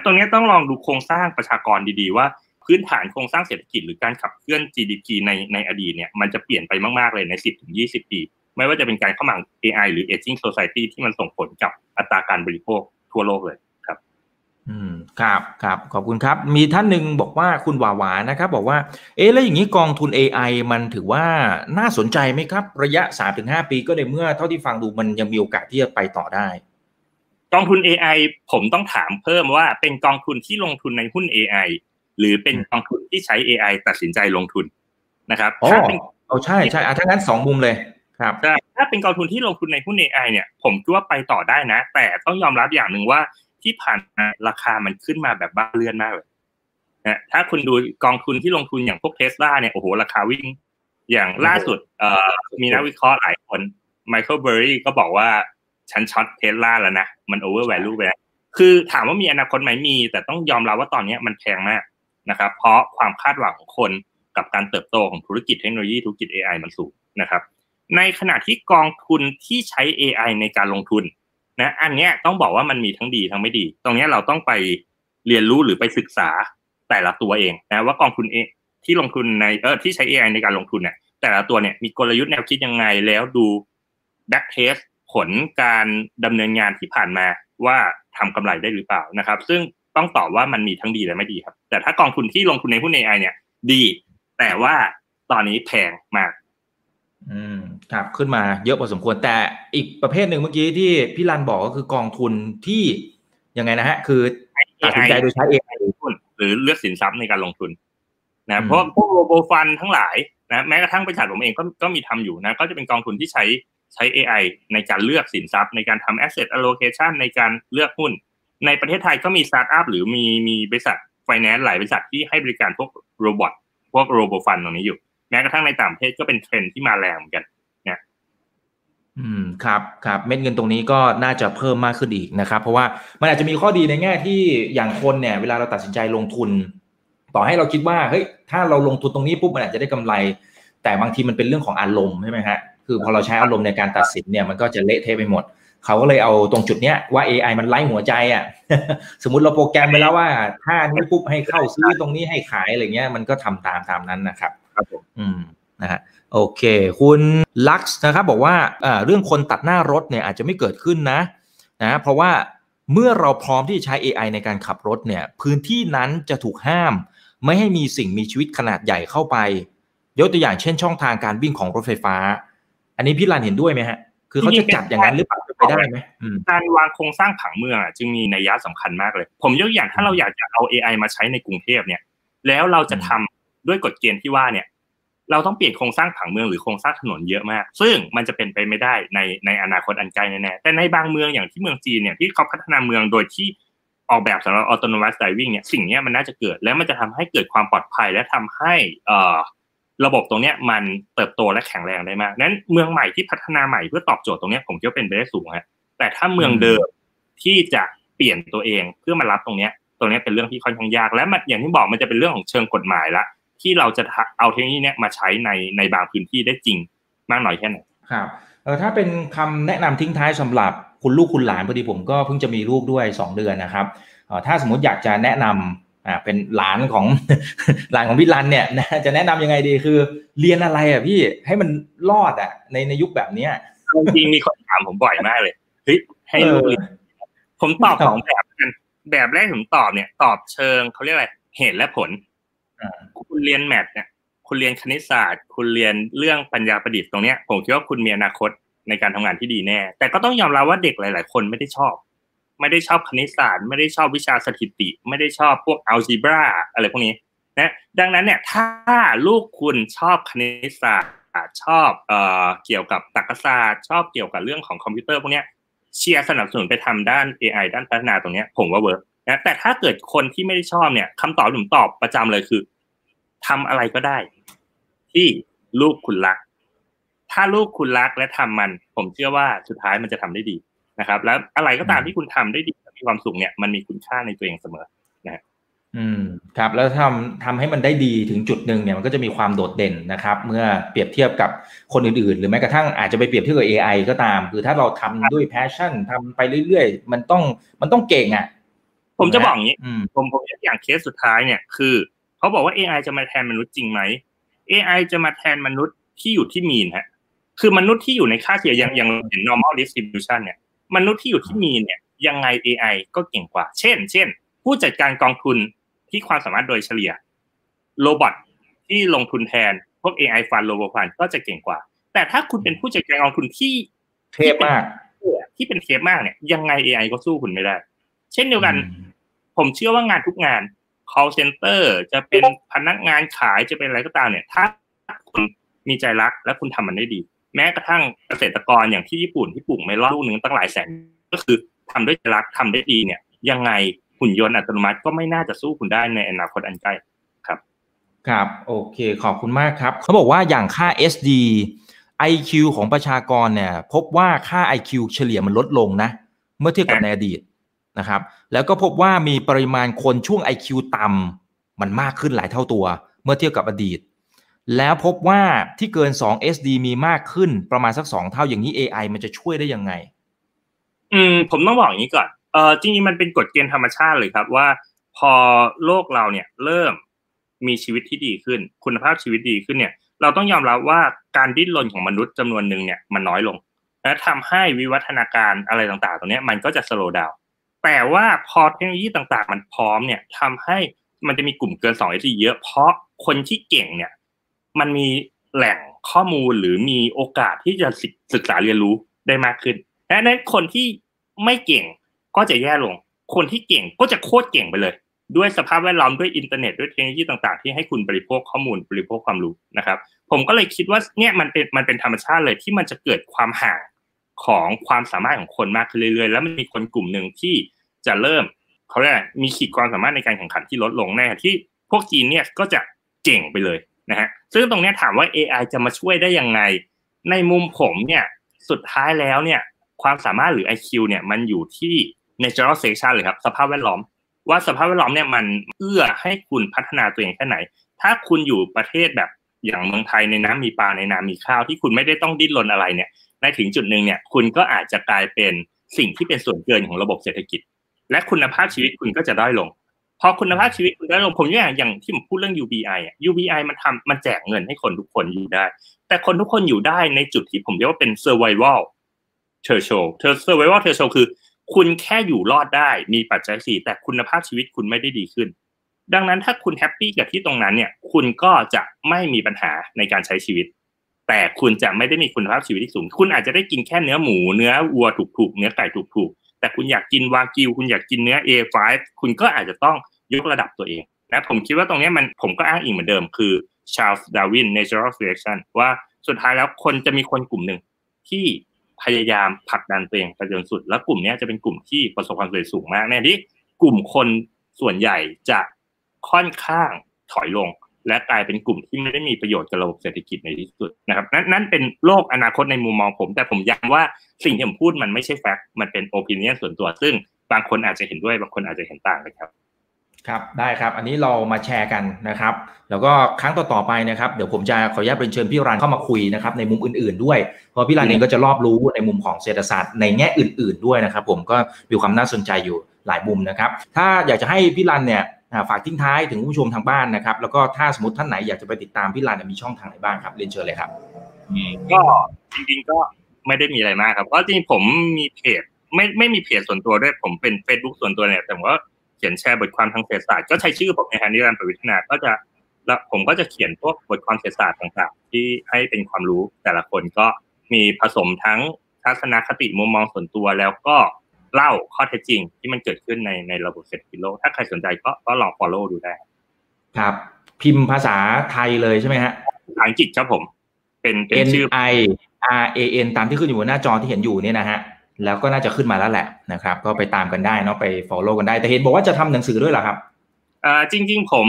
ตรงนี้ต้องลองดูโครงสร้างประชากรดีๆ ว่าพื้นฐานโครงสร้างเศรษฐกิจหรือการขับเคลื่อน GDP ในในอดีตเนี่ยมันจะเปลี่ยนไปมากๆเลยใน 10ถึง20 ปี ไม่ว่าจะเป็นการเข้ามา AI หรือ aging society ที่มันส่งผลกับอัตราการบริโภคทั่วโลกเลยครับ อืมครับครับขอบคุณครับ มีท่านหนึ่งบอกว่าคุณหวาหวานะครับ บอกว่า เอ๊ะแล้วอย่างนี้กองทุน AI มันถือว่าน่าสนใจไหมครับ ระยะ 3-5 ปีก็ในเมื่อเท่าที่ฟังดูมันยังมีโอกาสที่จะไปต่อได้ กองทุน AI ผมต้องถามเพิ่มว่าเป็นกองทุนที่ลงทุนในหุ้น AI หรือเป็นกองทุนที่ใช้ AI ตัดสินใจลงทุนนะครับอ๋อถ้าเป็นเอาใช่ใช่อะถ้างั้นสองมุมเลยครับใช่ถ้าเป็นกองทุนที่ลงทุนในหุ้น AI เนี่ย ผมคิดว่าไปต่อได้นะ แต่ต้องยอมรับอย่างหนึ่งว่าที่ผ่านมาราคามันขึ้นมาแบบบ้าเลื่อนมากเลยนะถ้าคุณดูกองทุนที่ลงทุนอย่างพวกเทสลาเนี่ยโอ้โหราคาวิ่ง อย่างล่าสุดเอ่อมีนักวิเคราะห์หลายคนไมเคิลเบอร์รี่ก็บอกว่า ฉัน short Tesla แล้วนะ มันโอเวอร์แวลูไปแล้วคือถามว่ามีอนาคตไหมมี แต่ต้องยอมรับว่าตอนนี้มันแพงมากนะครับ เพราะความคาดหวังของคนกับการเติบโตของธุรกิจเทคโนโลยีธุรกิจ AI มันสูงนะครับ ในขณะที่กองทุนที่ใช้ AI ในการลงทุนนะอันเนี้ยต้องบอกว่ามันมีทั้งดีทั้งไม่ดี ตรงเนี้ยเราต้องไปเรียนรู้หรือไปศึกษาแต่ละตัวเองนะว่ากองทุนเอที่ลงทุนในเออที่ใช้ AI ในการลงทุนเนี่ยแต่ละตัวเนี่ยมีกลยุทธ์แนวคิดยังไงแล้วดูแบ็กเทส ผลการดำเนินงานที่ผ่านมาว่าทำกำไรได้หรือเปล่านะครับ ซึ่งต้องตอบว่ามันมีทั้งดีและไม่ดีครับ แต่ถ้ากองทุนที่ลงทุนในหุ้น AI เนี่ย ดี แต่ว่าตอนนี้แพงมาก อืมครับขึ้นมาเยอะพอสมควรแต่อีกประเภทหนึ่งเมื่อกี้ที่พี่รันบอกก็คือกองทุนที่ยังไงนะฮะ คือตัดสินใจโดยใช้ AI หุ้นหรือเลือกสินทรัพย์ในการลงทุนอืนะมเพราะพวก robo fund ทั้งหลายนะแม้กระทั่งบริษัทผมเองก็ก็มีทำอยู่นะ ก็จะเป็นกองทุนที่ใช้ ใช้ AI ในการเลือกสินทรัพย์ ในการทำ asset allocation ในการเลือกหุ้น ในประเทศไทยก็มีสตาร์ทอัพหรือมีมีบริษัท finance หลายบริษัทที่ให้บริการพวก robot พวก robo fund ตรงนี้อยู่ แม้กระทั่งในต่างประเทศก็เป็นเทรนด์ที่มาแรงเหมือนกันเนี่ยอืมครับครับเม็ดเงินตรงนี้ก็น่าจะเพิ่มมากขึ้นอีกนะครับ เพราะว่ามันอาจจะมีข้อดีในแง่ที่อย่างคนเนี่ย เวลาเราตัดสินใจลงทุน ต่อให้เราคิดว่าเฮ้ยถ้าเราลงทุนตรงนี้ปุ๊บมันอาจจะได้กำไร แต่บางทีมันเป็นเรื่องของอารมณ์ใช่ไหมฮะ คือพอเราใช้อารมณ์ในการตัดสินเนี่ยมันก็จะเละเทะไปหมด เขาก็เลยเอาตรงจุดเนี้ยว่า AI มันไล่หัวใจอะสมมุติเราโปรแกรมไปแล้วว่า ถ้านี้ปุ๊บให้เข้าซื้อตรงนี้ให้ขายอะไรเงี้ยมันก็ทำตามตามนั้นนะครับครับผมอืมนะฮะโอเค คุณลักซ์นะครับบอกว่าเรื่องคนตัดหน้ารถเนี่ยอาจจะไม่เกิดขึ้นนะนะเพราะว่าเมื่อเราพร้อมที่จะใช้ AI ในการขับรถเนี่ยพื้นที่นั้นจะถูกห้าม ไม่ให้มีสิ่งมีชีวิตขนาดใหญ่เข้าไป ยกตัวอย่างเช่นช่องทางการวิ่งของรถไฟฟ้า อันนี้พี่รันเห็นด้วยไหมฮะ คือเขาจะจัดอย่างนั้นหรือเปล่าเป็นไปได้ไหมอืมการวางโครงสร้างผังเมืองอะจึงมีนัยยะสำคัญมากเลย ผมยกตัวอย่างถ้าเราอยากจะเอา AI มาใช้ในกรุงเทพเนี่ย แล้วเราจะทำด้วยกฎเกณฑ์ที่ว่าเนี่ย เราต้องเปลี่ยนโครงสร้างผังเมืองหรือโครงสร้างถนนเยอะมาก ซึ่งมันจะเป็นไปไม่ได้ในในอนาคตอันไกลแน่ๆแต่ในบางเมืองอย่างที่เมืองจีนเนี่ยที่เขาพัฒนาเมืองโดยที่ออกแบบสำหรับ autonomous driving เนี่ยสิ่งเนี้ยมันน่าจะเกิด แล้วมันจะทำให้เกิดความปลอดภัยและทำให้เอ่อ ระบบตรงเนี้ยมันเติบโตและแข็งแรงได้มากนั้นเมืองใหม่ที่พัฒนาใหม่เพื่อตอบโจทย์ตรงเนี้ยผมคิดว่าเป็นไปได้สูงฮะแต่ถ้าเมืองเดิมที่จะเปลี่ยนตัวเองเพื่อมารับตรงเนี้ยตรงนี้เป็นเรื่องที่ค่อนข้างยากและมันอย่างที่บอกมันจะเป็นเรื่องของเชิงกฎหมายละที่เราจะเอาเทคโนโลยีเนี้ยมาใช้ในในบางพื้นที่ได้จริงมากน้อยแค่ไหนครับเออถ้าเป็นคำแนะนำทิ้งท้ายสำหรับคุณลูกคุณหลานพอดีผมก็เพิ่งจะมีลูกด้วย 2 เดือนนะครับเออถ้าสมมติอยากจะแนะนำ อ่าเป็นหลานของหลานของพี่รันเนี่ยนะจะแนะนำยังไงดีคือ เรียนอะไรอะพี่ให้มันรอดอะในในยุคแบบเนี้ยจริงๆมีคนถามผมบ่อยมากเลยเฮ้ยให้ลูกเรียนผมตอบสองแบบกันแบบแรกผมตอบเนี่ย ตอบเชิงเขาเรียกอะไรเหตุและผลคุณเรียนแมทเนี่ย คุณเรียนคณิตศาสตร์ คุณเรียนเรื่องปัญญาประดิษฐ์ตรงเนี้ย ผมคิดว่าคุณมีอนาคตในการทำงานที่ดีแน่ แต่ก็ต้องยอมรับว่าเด็กหลาย ๆ คนไม่ได้ชอบ ไม่ได้ชอบคณิตศาสตร์ ไม่ได้ชอบวิชาสถิติ ไม่ได้ชอบพวกอัลจีบราอะไรพวกนี้นะดังนั้นเนี่ยถ้าลูกคุณชอบคณิตศาสตร์ชอบเอ่อเกี่ยวกับตรรกศาสตร์ชอบเกี่ยวกับเรื่องของคอมพิวเตอร์พวกนี้เชียร์สนับสนุนไปทำด้าน AI ด้านพัฒนาตรงนี้ผมว่า work นะแต่ถ้าเกิดคนที่ไม่ได้ชอบเนี่ยคำตอบผมตอบประจำเลยคือทำอะไรก็ได้ ที่ลูกคุณรัก ถ้าลูกคุณรักและทำมัน ผมเชื่อว่าสุดท้ายมันจะทำได้ดี นะครับ แล้วอะไรก็ตามที่คุณทำได้ดีมีความสุขเนี่ยมันมีคุณค่าในตัวเองเสมอนะอืมครับแล้วทำทำให้มันได้ดีถึงจุดหนึ่งเนี่ยมันก็จะมีความโดดเด่นนะครับ เมื่อเปรียบเทียบกับคนอื่นๆ หรือแม้กระทั่งอาจจะไปเปรียบเทียบกับ AI ก็ตาม คือถ้าเราทำด้วย passion ทำไปเรื่อยๆ มันต้องมันต้องเก่งอะ ผมจะบอกอย่างนี้อืมผมผมยกอย่างเคสสุดท้ายเนี่ยคือเขาบอกว่า AI จะมาแทนมนุษย์จริงไหม AI จะมาแทนมนุษย์ที่อยู่ที่มีนฮะคือมนุษย์ที่อยู่ในค่าเฉลี่ยอย่างอย่างเห็น normal distribution เนี่ย มนุษย์ที่อยู่ที่ mean เนี่ย ยังไง AI ก็เก่งกว่า เช่น เช่น ผู้จัดการกองทุนที่ความสามารถโดยเฉลี่ย robot ที่ลงทุนแทน พวก AI ฟันโรบอทฟันก็จะเก่งกว่า แต่ถ้าคุณเป็นผู้จัดการกองทุนที่เทพมากที่เป็นเทพมากเนี่ย ยังไง AI ก็สู้คุณไม่ได้ เช่นเดียวกัน ผมเชื่อว่างานทุกงาน call center จะเป็นพนักงานขายจะเป็นอะไรก็ตามเนี่ย ถ้าคุณมีใจรักและคุณทำมันได้ดี แม้กระทั่งเกษตรกรอย่างที่ญี่ปุ่นที่ปลูกเมลอนลูกหนึ่งตั้งหลายแสนก็คือทำด้วยใจรักทำได้ดีเนี่ย ยังไงหุ่นยนต์อัตโนมัติก็ไม่น่าจะสู้คุณได้ในอนาคตอันใกล้ครับ ครับโอเคขอบคุณมากครับ เขาบอกว่าอย่างค่า SD IQ ของประชากรเนี่ย พบว่าค่า IQ เฉลี่ยมันลดลงนะ เมื่อเทียบกับในอดีตนะครับ แล้วก็พบว่ามีปริมาณคนช่วง IQ ต่ำมันมากขึ้นหลายเท่าตัว เมื่อเทียบกับอดีต แล้วพบว่าที่เกิน 2 SD มีมากขึ้นประมาณสัก 2 เท่าอย่างนี้ AI มันจะช่วยได้ยังไง อืม ผมต้องบอกอย่างนี้ก่อนเออจริงๆมันเป็นกฎเกณฑ์ธรรมชาติเลยครับว่า พอโลกเราเนี่ย เริ่มมีชีวิตที่ดีขึ้น คุณภาพชีวิตดีขึ้นเนี่ย เราต้องยอมรับว่าการดิ้นรนของมนุษย์จำนวนหนึ่งเนี่ยมันน้อยลง และทำให้วิวัฒนาการอะไรต่างๆ ตรงนี้มันก็จะสโลว์ดาวแต่ว่าพอเทคโนโลยีต่างๆ มันพร้อมเนี่ยทำให้มันจะมีกลุ่มเกินสอง SD เยอะเพราะคนที่เก่งเนี่ย มันมีแหล่งข้อมูลหรือมีโอกาสที่จะศึกษาเรียนรู้ได้มากขึ้นและนั้นคนที่ไม่เก่งก็จะแย่ลง คนที่เก่งก็จะโคตรเก่งไปเลย ด้วยสภาพแวดล้อมด้วยอินเทอร์เน็ตด้วยเทคโนโลยีต่างๆ ที่ให้คุณบริโภคข้อมูลบริโภคความรู้นะครับ ผมก็เลยคิดว่าเนี่ยมันเป็นมันเป็นธรรมชาติเลยที่มันจะเกิดความห่างของความสามารถของคนมากขึ้นเรื่อยๆ แล้วมันมีคนกลุ่มหนึ่งที่จะเริ่มเขาเรียกมีขีดความสามารถในการแข่งขันที่ลดลงแน่ที่พวกจีนเนี่ยก็จะเก่งไปเลย นะฮะซึ่งตรงนี้ถามว่า AI จะมาช่วยได้ยังไง ในมุมผมเนี่ยสุดท้ายแล้วเนี่ยความสามารถหรือ IQ เนี่ยมันอยู่ที่ natural selection เลยครับสภาพแวดล้อม ว่าสภาพแวดล้อมเนี่ยมันเอื้อให้คุณพัฒนาตัวเองแค่ไหน ถ้าคุณอยู่ประเทศแบบอย่างเมืองไทยในน้ำมีปลาในน้ำมีข้าวที่คุณไม่ได้ต้องดิ้นรนอะไรเนี่ยในถึงจุดหนึ่งเนี่ยคุณก็อาจจะกลายเป็นสิ่งที่เป็นส่วนเกินของระบบเศรษฐกิจ และคุณภาพชีวิตคุณก็จะด้อยลง พอคุณภาพชีวิตคุณได้ลงผมอย่างอย่างที่ผมพูดเรื่อง UBI อะ UBI มันทำมันแจกเงินให้คนทุกคนอยู่ได้ แต่คนทุกคนอยู่ได้ในจุดที่ผมเรียกว่าเป็น survival threshold survival threshold คือ คุณแค่อยู่รอดได้มีปัจจัยสี่แต่คุณภาพชีวิตคุณไม่ได้ดีขึ้น ดังนั้นถ้าคุณแฮปปี้กับที่ตรงนั้นเนี่ย คุณก็จะไม่มีปัญหาในการใช้ชีวิต แต่คุณจะไม่ได้มีคุณภาพชีวิตที่สูง คุณอาจจะได้กินแค่เนื้อหมูเนื้อวัวถูกๆเนื้อไก่ถูกๆแต่คุณอยากกินวากิว คุณอยากกินเนื้อ A5 คุณก็อาจจะต้อง ยกระดับตัวเองนะผมคิดว่าตรงนี้มันผมก็อ้างอิงเหมือนเดิม คือ Charles Darwin Natural Selection ว่าสุดท้ายแล้วคนจะมีคนกลุ่มหนึ่งที่พยายามผลักดันตัวเองไปจนสุด แล้วกลุ่มนี้จะเป็นกลุ่มที่ประสบความสำเร็จสูงมากในที่กลุ่มคนส่วนใหญ่จะค่อนข้างถอยลง และกลายเป็นกลุ่มที่ไม่ได้มีประโยชน์กับระบบเศรษฐกิจในที่สุดนะครับนั่นนั่นเป็นโลกอนาคตในมุมมองผม แต่ผมย้ำว่าสิ่งที่ผมพูดมันไม่ใช่แฟกต์มันเป็นโอปิเนียนส่วนตัว ซึ่งบางคนอาจจะเห็นด้วยบางคนอาจจะเห็นต่างนะครับ ครับได้ครับอันนี้เรามาแชร์กันนะครับ แล้วก็ครั้งต่อๆไปนะครับเดี๋ยวผมจะขออนุญาตเรียนเชิญพี่รันเข้ามาคุยนะครับในมุมอื่นๆด้วย เพราะพี่รันเองก็จะรอบรู้ในมุมของเศรษฐศาสตร์ในแง่อื่น ๆด้วยนะครับ ผมก็มีความน่าสนใจอยู่หลายมุมนะครับ ถ้าอยากจะให้พี่รันเนี่ยฝากทิ้งท้ายถึงผู้ชมทางบ้านนะครับ แล้วก็ถ้าสมมติท่านไหนอยากจะไปติดตามพี่รันมีช่องทางไหนบ้างครับเรียนเชิญเลยครับก็จริงๆก็ไม่ได้มีอะไรมากครับเพราะจริงผมมีเพจไม่ไม่มีเพจส่วนตัวด้วยผมเป็น Facebook ส่วนตัวเนี่ยแต่ว่า เขียนแชร์บทความทางเศรษฐศาสตร์ก็ใช้ชื่อผมในฮานิรันประวิทนาก็จะแล้วผมก็จะเขียนพวกบทความเศรษฐศาสตร์ต่างๆ ที่ให้เป็นความรู้แต่ละคนก็มีผสมทั้งทัศนคติมุมมองส่วนตัวแล้วก็เล่าข้อเท็จจริงที่มันเกิดขึ้นในในระบบเศรษฐกิจโลก ถ้าใครสนใจก็ก็ลอง follow ดูได้ ครับ พิมพ์ภาษาไทยเลยใช่ไหมฮะภาษาอังกฤษครับผม เป็นเป็น N ชื่อ I R A N ตามที่ขึ้นอยู่บนหน้าจอที่เห็นอยู่เนี่ยนะฮะ แล้วก็น่าจะขึ้นมาแล้วแหละนะครับ ก็ไปตามกันได้เนาะไป follow กันได้ แต่เห็นบอกว่าจะทำหนังสือด้วยเหรอครับอ่าจริง ๆ ผม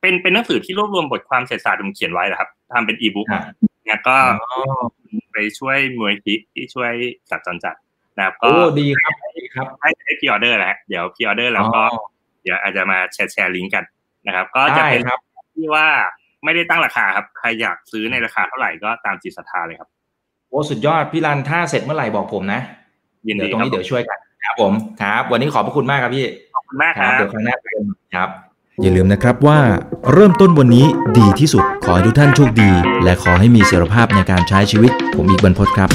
เป็นเป็นหนังสือที่รวบรวมบทความเศรษฐศาสตร์ผมเขียนไว้นะครับทำเป็นอีบุ๊กอ่าแล้วก็ไปช่วยมูลนิธิที่ช่วยสัตว์จรจัดนะครับก็โอ้ดีครับดีครับให้ให้ pre-order แหละเดี๋ยว pre-order แล้วก็อ๋อเดี๋ยวอาจจะมาแชร์แชร์ลิงก์กันนะครับ ก็จะได้เป็นครับที่ว่าไม่ได้ตั้งราคาครับใครอยากซื้อในราคาเท่าไหร่ก็ตามจิตศรัทธาเลยครับ โอ้สุดยอดพี่รันถ้าเสร็จเมื่อไหร่บอกผมนะยินดีเดี๋ยวตรงครับนี้เดี๋ยวช่วยกันครับผมครับวันนี้ขอบพระคุณมากครับพี่ขอบคุณมากคครัรับบเดี๋ยวครั้งหน้าเจอกันครับ อย่าลืมนะครับว่าเริ่มต้นวันนี้ดีที่สุดขอให้ทุกท่านโชคดี และขอให้มีเสรีภาพในการใช้ชีวิต ผมอีกบรรพตครับ